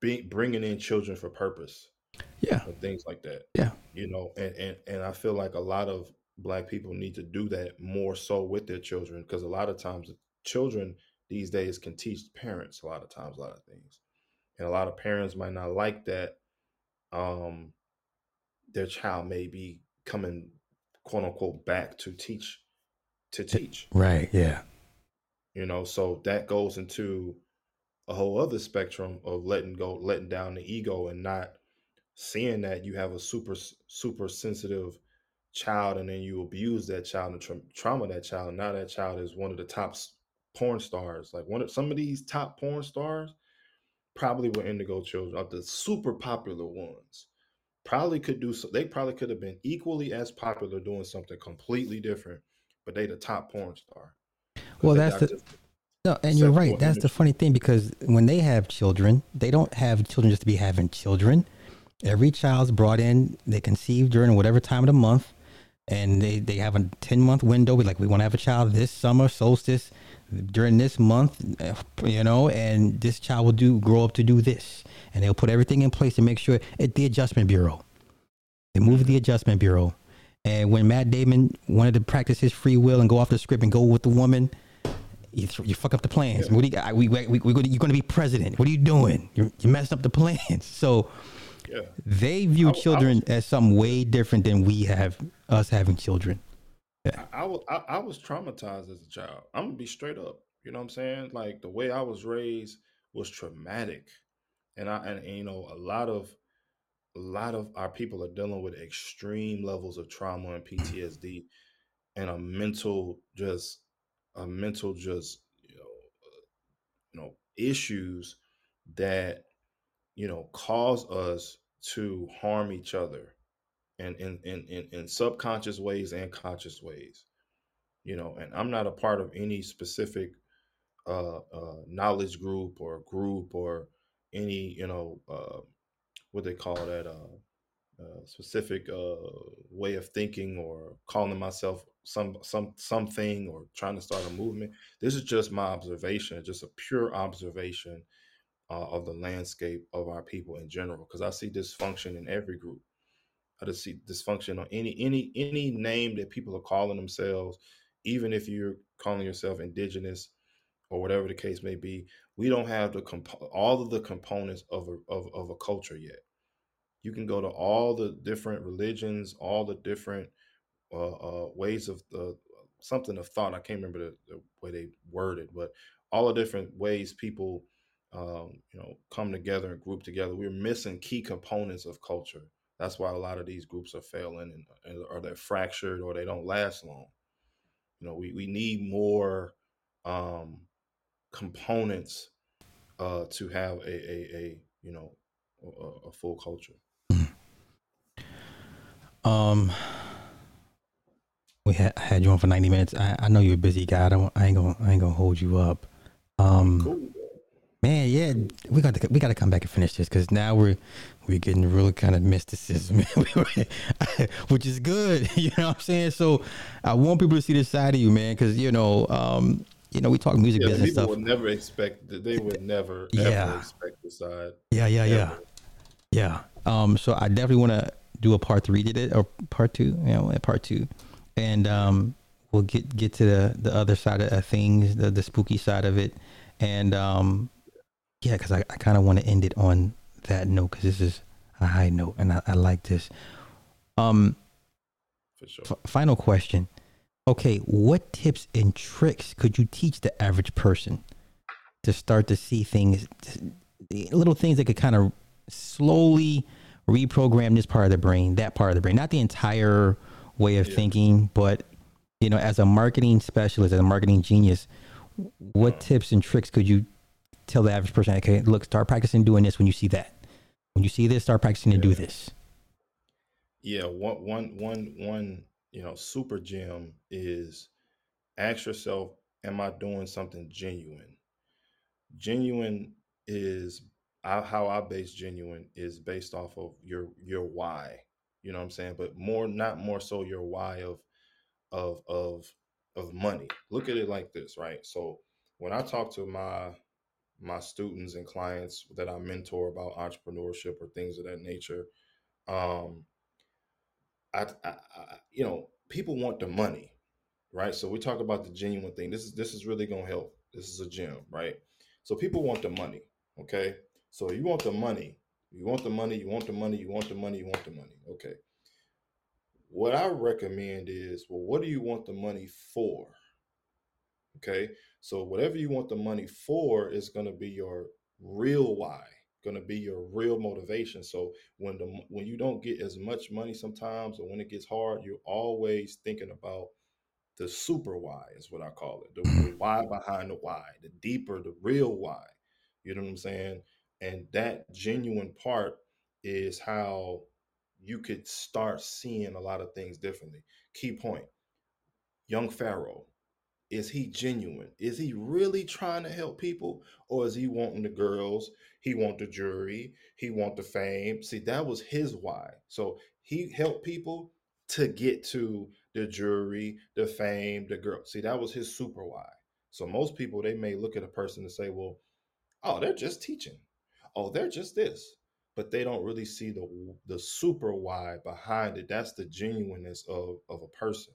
being bringing in children for purpose. Yeah. And things like that. Yeah. You know, and and and I feel like a lot of black people need to do that more so with their children because a lot of times children these days can teach parents a lot of times a lot of things. And a lot of parents might not like that um their child may be coming quote unquote back to teach to teach. Right. Yeah. You know, so that goes into a whole other spectrum of letting go, letting down the ego and not seeing that you have a super, super sensitive child and then you abuse that child and tra- trauma that child. Now that child is one of the top porn stars. Like one of some of these top porn stars probably were indigo children, of the super popular ones probably could do so they probably could have been equally as popular doing something completely different but they the top porn star well that's the no and you're right that's the funny thing because when they have children they don't have children just to be having children every child's brought in they conceive during whatever time of the month and they, they have a 10 month window we like we want to have a child this summer solstice during this month eh, you know and this child will do grow up to do this and they'll put everything in place to make sure at the adjustment bureau. They moved the mm-hmm. adjustment bureau. And when Matt Damon wanted to practice his free will and go off the script and go with the woman, you, you fuck up the plans. Yeah. What do you, we, we, we, you're going to be president. What are you doing? You're, you messed up the plans. (laughs) So yeah. they view I, children I was, as something way different than we have us having children. Yeah. I, I, I was traumatized as a child. I'm gonna be straight up. You know what I'm saying? Like the way I was raised was traumatic and I and, and you know a lot of a lot of our people are dealing with extreme levels of trauma and PTSD and a mental just a mental just you know you know issues that you know cause us to harm each other and in in, in in subconscious ways and conscious ways you know and i'm not a part of any specific uh, uh knowledge group or group or any you know uh, what they call that uh, uh, specific uh, way of thinking or calling myself some some something or trying to start a movement. This is just my observation, just a pure observation uh, of the landscape of our people in general. Because I see dysfunction in every group. I just see dysfunction on any any any name that people are calling themselves, even if you're calling yourself indigenous or whatever the case may be, we don't have the comp- all of the components of a, of, of a culture yet. You can go to all the different religions, all the different uh, uh, ways of the something of thought. I can't remember the, the, way they worded, but all the different ways people, um, you know, come together and group together. We're missing key components of culture. That's why a lot of these groups are failing, and, and or they're fractured, or they don't last long. You know, we we need more um, components uh, to have a, a, a you know a, a full culture. Um, we had had you on for ninety minutes. I, I know you're a busy guy. I don't. I ain't gonna. I ain't gonna hold you up. Um, cool. man, yeah, we got to we got to come back and finish this because now we're we're getting really kind of mysticism, (laughs) which is good. (laughs) You know what I'm saying? So I want people to see this side of you, man, because you know, um, you know, we talk music yeah, business people stuff. Would never expect. that. They would never yeah. ever expect the side. Yeah, yeah, ever. yeah, yeah. Um, so I definitely want to do a part three to it or part two. You know, part two, and um, we'll get get to the the other side of things, the the spooky side of it, and um, yeah, because I, I kind of want to end it on that note because this is a high note, and I, I like this. Um, for sure. F- final question. Okay, what tips and tricks could you teach the average person to start to see things, little things that could kind of slowly reprogram this part of the brain, that part of the brain, not the entire way of yeah. thinking, but you know, as a marketing specialist, as a marketing genius, what tips and tricks could you tell the average person? Okay, look, start practicing doing this when you see that. When you see this, start practicing yeah. to do this. Yeah, one, one, one, one you know, super gem is ask yourself, am I doing something genuine? Genuine is how I base genuine is based off of your your why. You know what I'm saying? But more not more so your why of of of of money. Look at it like this, right? So when I talk to my my students and clients that I mentor about entrepreneurship or things of that nature, um, I, I, I, you know, people want the money, right? So we talk about the genuine thing. This is this is really gonna help. This is a gem, right? So people want the money. Okay. So you want the money. You want the money. You want the money. You want the money. You want the money. Okay. What I recommend is, well, what do you want the money for? Okay. So whatever you want the money for is going to be your real why going to be your real motivation. So when the when you don't get as much money sometimes, or when it gets hard, you're always thinking about the super why is what I call it. The, the (laughs) why behind the why, the deeper, the real why. You know what I'm saying? And that genuine part is how you could start seeing a lot of things differently. Key point. Young Pharaoh, is he genuine? Is he really trying to help people, or is he wanting the girls? He want the jury. He want the fame. See, that was his why. So he helped people to get to the jury, the fame, the girl. See, that was his super why. So most people they may look at a person and say, "Well, oh, they're just teaching. Oh, they're just this." But they don't really see the the super why behind it. That's the genuineness of of a person.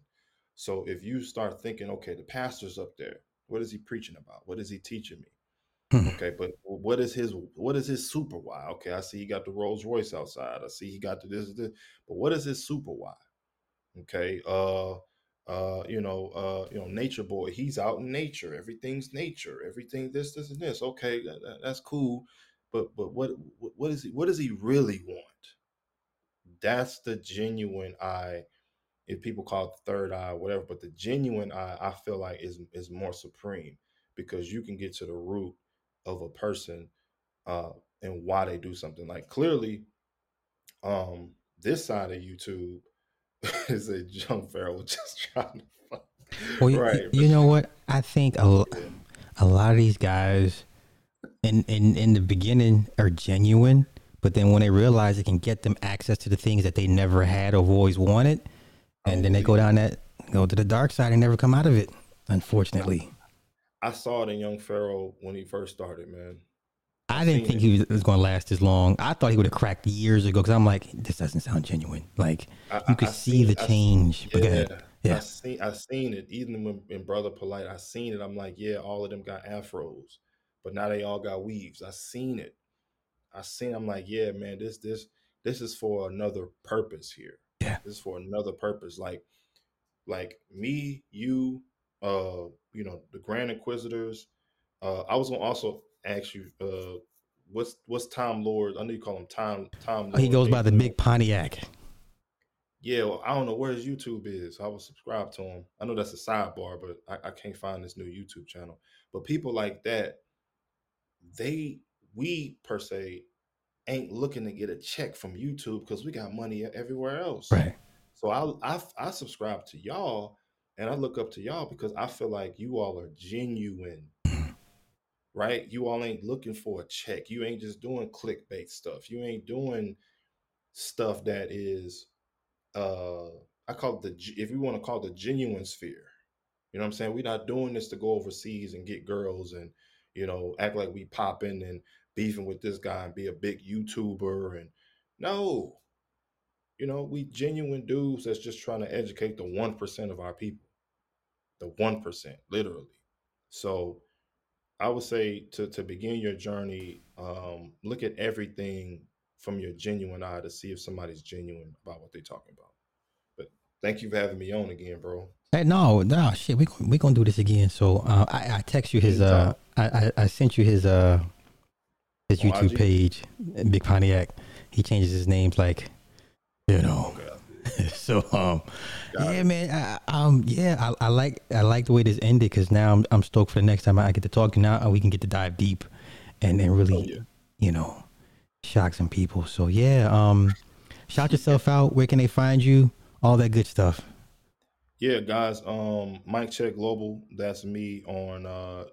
So if you start thinking, okay, the pastor's up there, what is he preaching about? What is he teaching me? Hmm. okay, but what is his what is his super why? Okay, I see he got the Rolls Royce outside. I see he got the this, this but what is his super why? Okay, uh uh, you know, uh, you know, nature boy, he's out in nature. Everything's nature. Everything this, this, and this. Okay, that, that's cool. But but what what is he what does he really want? That's the genuine I if people call it the third eye, whatever, but the genuine eye, I feel like is is more supreme because you can get to the root of a person uh, and why they do something. Like clearly, um, this side of YouTube (laughs) is a Young Pharaoh (laughs) just trying to. Fuck. Well, right. you, you know what? I think a, a lot of these guys in, in in the beginning are genuine, but then when they realize it can get them access to the things that they never had or always wanted and then they go down that go to the dark side and never come out of it. Unfortunately, I saw it in Young Pharaoh when he first started, man. I, I didn't think it. he was, was going to last as long. I thought he would have cracked years ago because I'm like, this doesn't sound genuine. Like I, you could I see the change. I, yeah, yeah, I seen I seen it even when in Brother Polight. I seen it. I'm like, yeah, all of them got afros, but now they all got weaves. I seen it. I seen. I'm like, yeah, man, this this this is for another purpose here. Yeah. This is for another purpose. Like, like me, you, uh, you know, the Grand Inquisitors. Uh, I was gonna also ask you, uh, what's what's Tom Lord? I know you call him Tom. Tom. Oh, he goes by the Big Pontiac. Yeah, well, I don't know where his YouTube is. I was subscribed to him. I know that's a sidebar, but I, I can't find this new YouTube channel. But people like that, they we per se ain't looking to get a check from YouTube because we got money everywhere else. Right. So I, I I subscribe to y'all and I look up to y'all because I feel like you all are genuine. Right? You all ain't looking for a check. You ain't just doing clickbait stuff. You ain't doing stuff that is uh I call it the if you want to call it the genuine sphere. You know what I'm saying? We're not doing this to go overseas and get girls and you know act like we popping and beefing with this guy and be a big YouTuber and no. You know, we genuine dudes that's just trying to educate the 1% of our people. The 1%, literally. So I would say to, to begin your journey, um, look at everything from your genuine eye to see if somebody's genuine about what they're talking about. But thank you for having me on again, bro. Hey, no, no, shit. We we gonna do this again. So uh, I I text you his uh I, I, I sent you his uh his oh, YouTube page, Big Pontiac. He changes his names like you know. Okay. (laughs) so um Got yeah it. man I, um yeah I, I like I like the way this ended because now I'm I'm stoked for the next time I get to talk To now we can get to dive deep and and really oh, yeah. you know shock some people so yeah um shout yourself out where can they find you all that good stuff yeah guys um Mike Check Global that's me on uh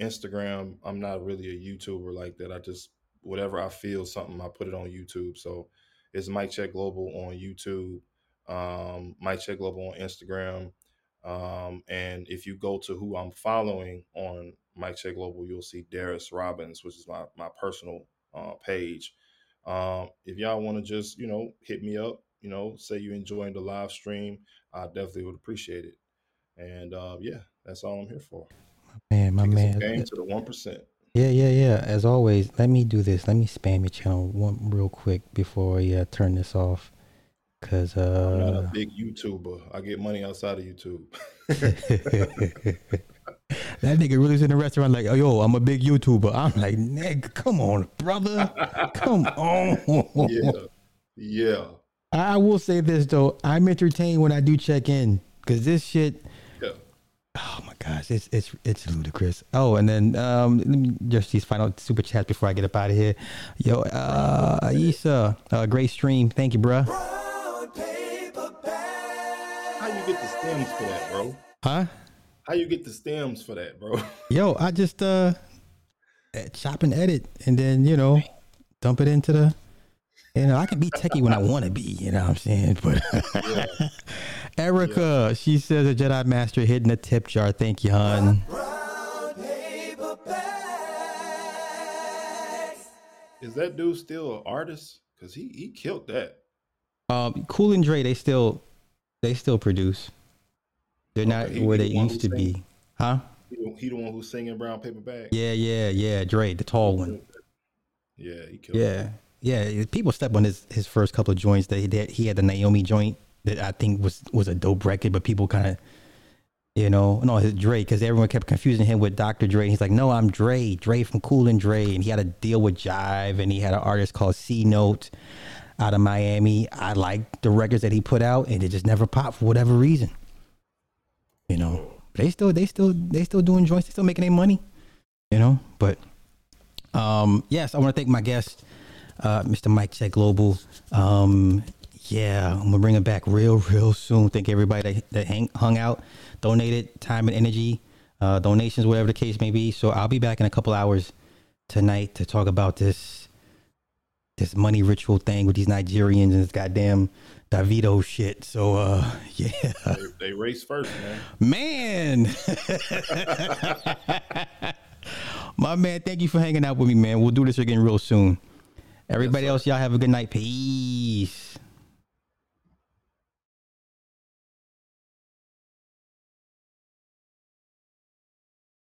Instagram I'm not really a YouTuber like that I just whatever I feel something I put it on YouTube so it's Mike Check Global on YouTube, um, Mike Check Global on Instagram. Um, and if you go to who I'm following on Mike Check Global, you'll see Darius Robbins, which is my, my personal uh, page. Um, if y'all want to just, you know, hit me up, you know, say you enjoying the live stream, I definitely would appreciate it. And uh, yeah, that's all I'm here for. Man, my man. Game to the one percent. Yeah, yeah, yeah. As always, let me do this. Let me spam your channel one real quick before I uh, turn this off. Cause uh, I'm not a uh, big YouTuber. I get money outside of YouTube. (laughs) (laughs) that nigga really in the restaurant like, oh, yo, I'm a big YouTuber. I'm like, nigga, come on, brother, come on. (laughs) yeah, yeah. I will say this though, I'm entertained when I do check in because this shit Oh my gosh, it's it's it's ludicrous. Oh, and then um, let me just these final super chats before I get up out of here. Yo, uh, Isa, uh, great stream. Thank you, bro. How you get the stems for that, bro? Huh? How you get the stems for that, bro? (laughs) Yo, I just uh chop and edit, and then you know dump it into the. You know, I can be techie when I (laughs) want to be. You know what I'm saying? (laughs) But. yeah. Erica, yeah. she says a Jedi Master hidden a tip jar. Thank you, hon. Is that dude still an artist? Cause he he killed that. Um, Cool and Dre, they still they still produce. They're okay, not he, where they used to be, huh? He, he, the one who's singing Brown Paper Bag. Yeah, yeah, yeah. Dre, the tall one. Yeah, he killed. Yeah, yeah. People step on his his first couple of joints. That he, did. he had the Naomi joint that I think was was a dope record, but people kind of, you know, no, his Dre because everyone kept confusing him with Dr. Dre. He's like, no, I'm Dre, Dre from Cool and Dre, and he had a deal with Jive, and he had an artist called C Note out of Miami. I like the records that he put out, and it just never popped for whatever reason. You know, they still they still they still doing joints, they still making their money. You know, but um, yes, I want to thank my guest, uh, Mr. Mike Check Global. Um, yeah, I'm gonna bring it back real, (laughs) real soon. Thank everybody that, that hang, hung out, donated time and energy, uh, donations, whatever the case may be. So I'll be back in a couple hours tonight to talk about this this money ritual thing with these Nigerians and this goddamn Davido shit. So uh (laughs) yeah. They, they race first, man. Man. (laughs) My man, thank you for hanging out with me, man. We'll do this again real soon. Everybody yes, else, y'all have a good night. Peace.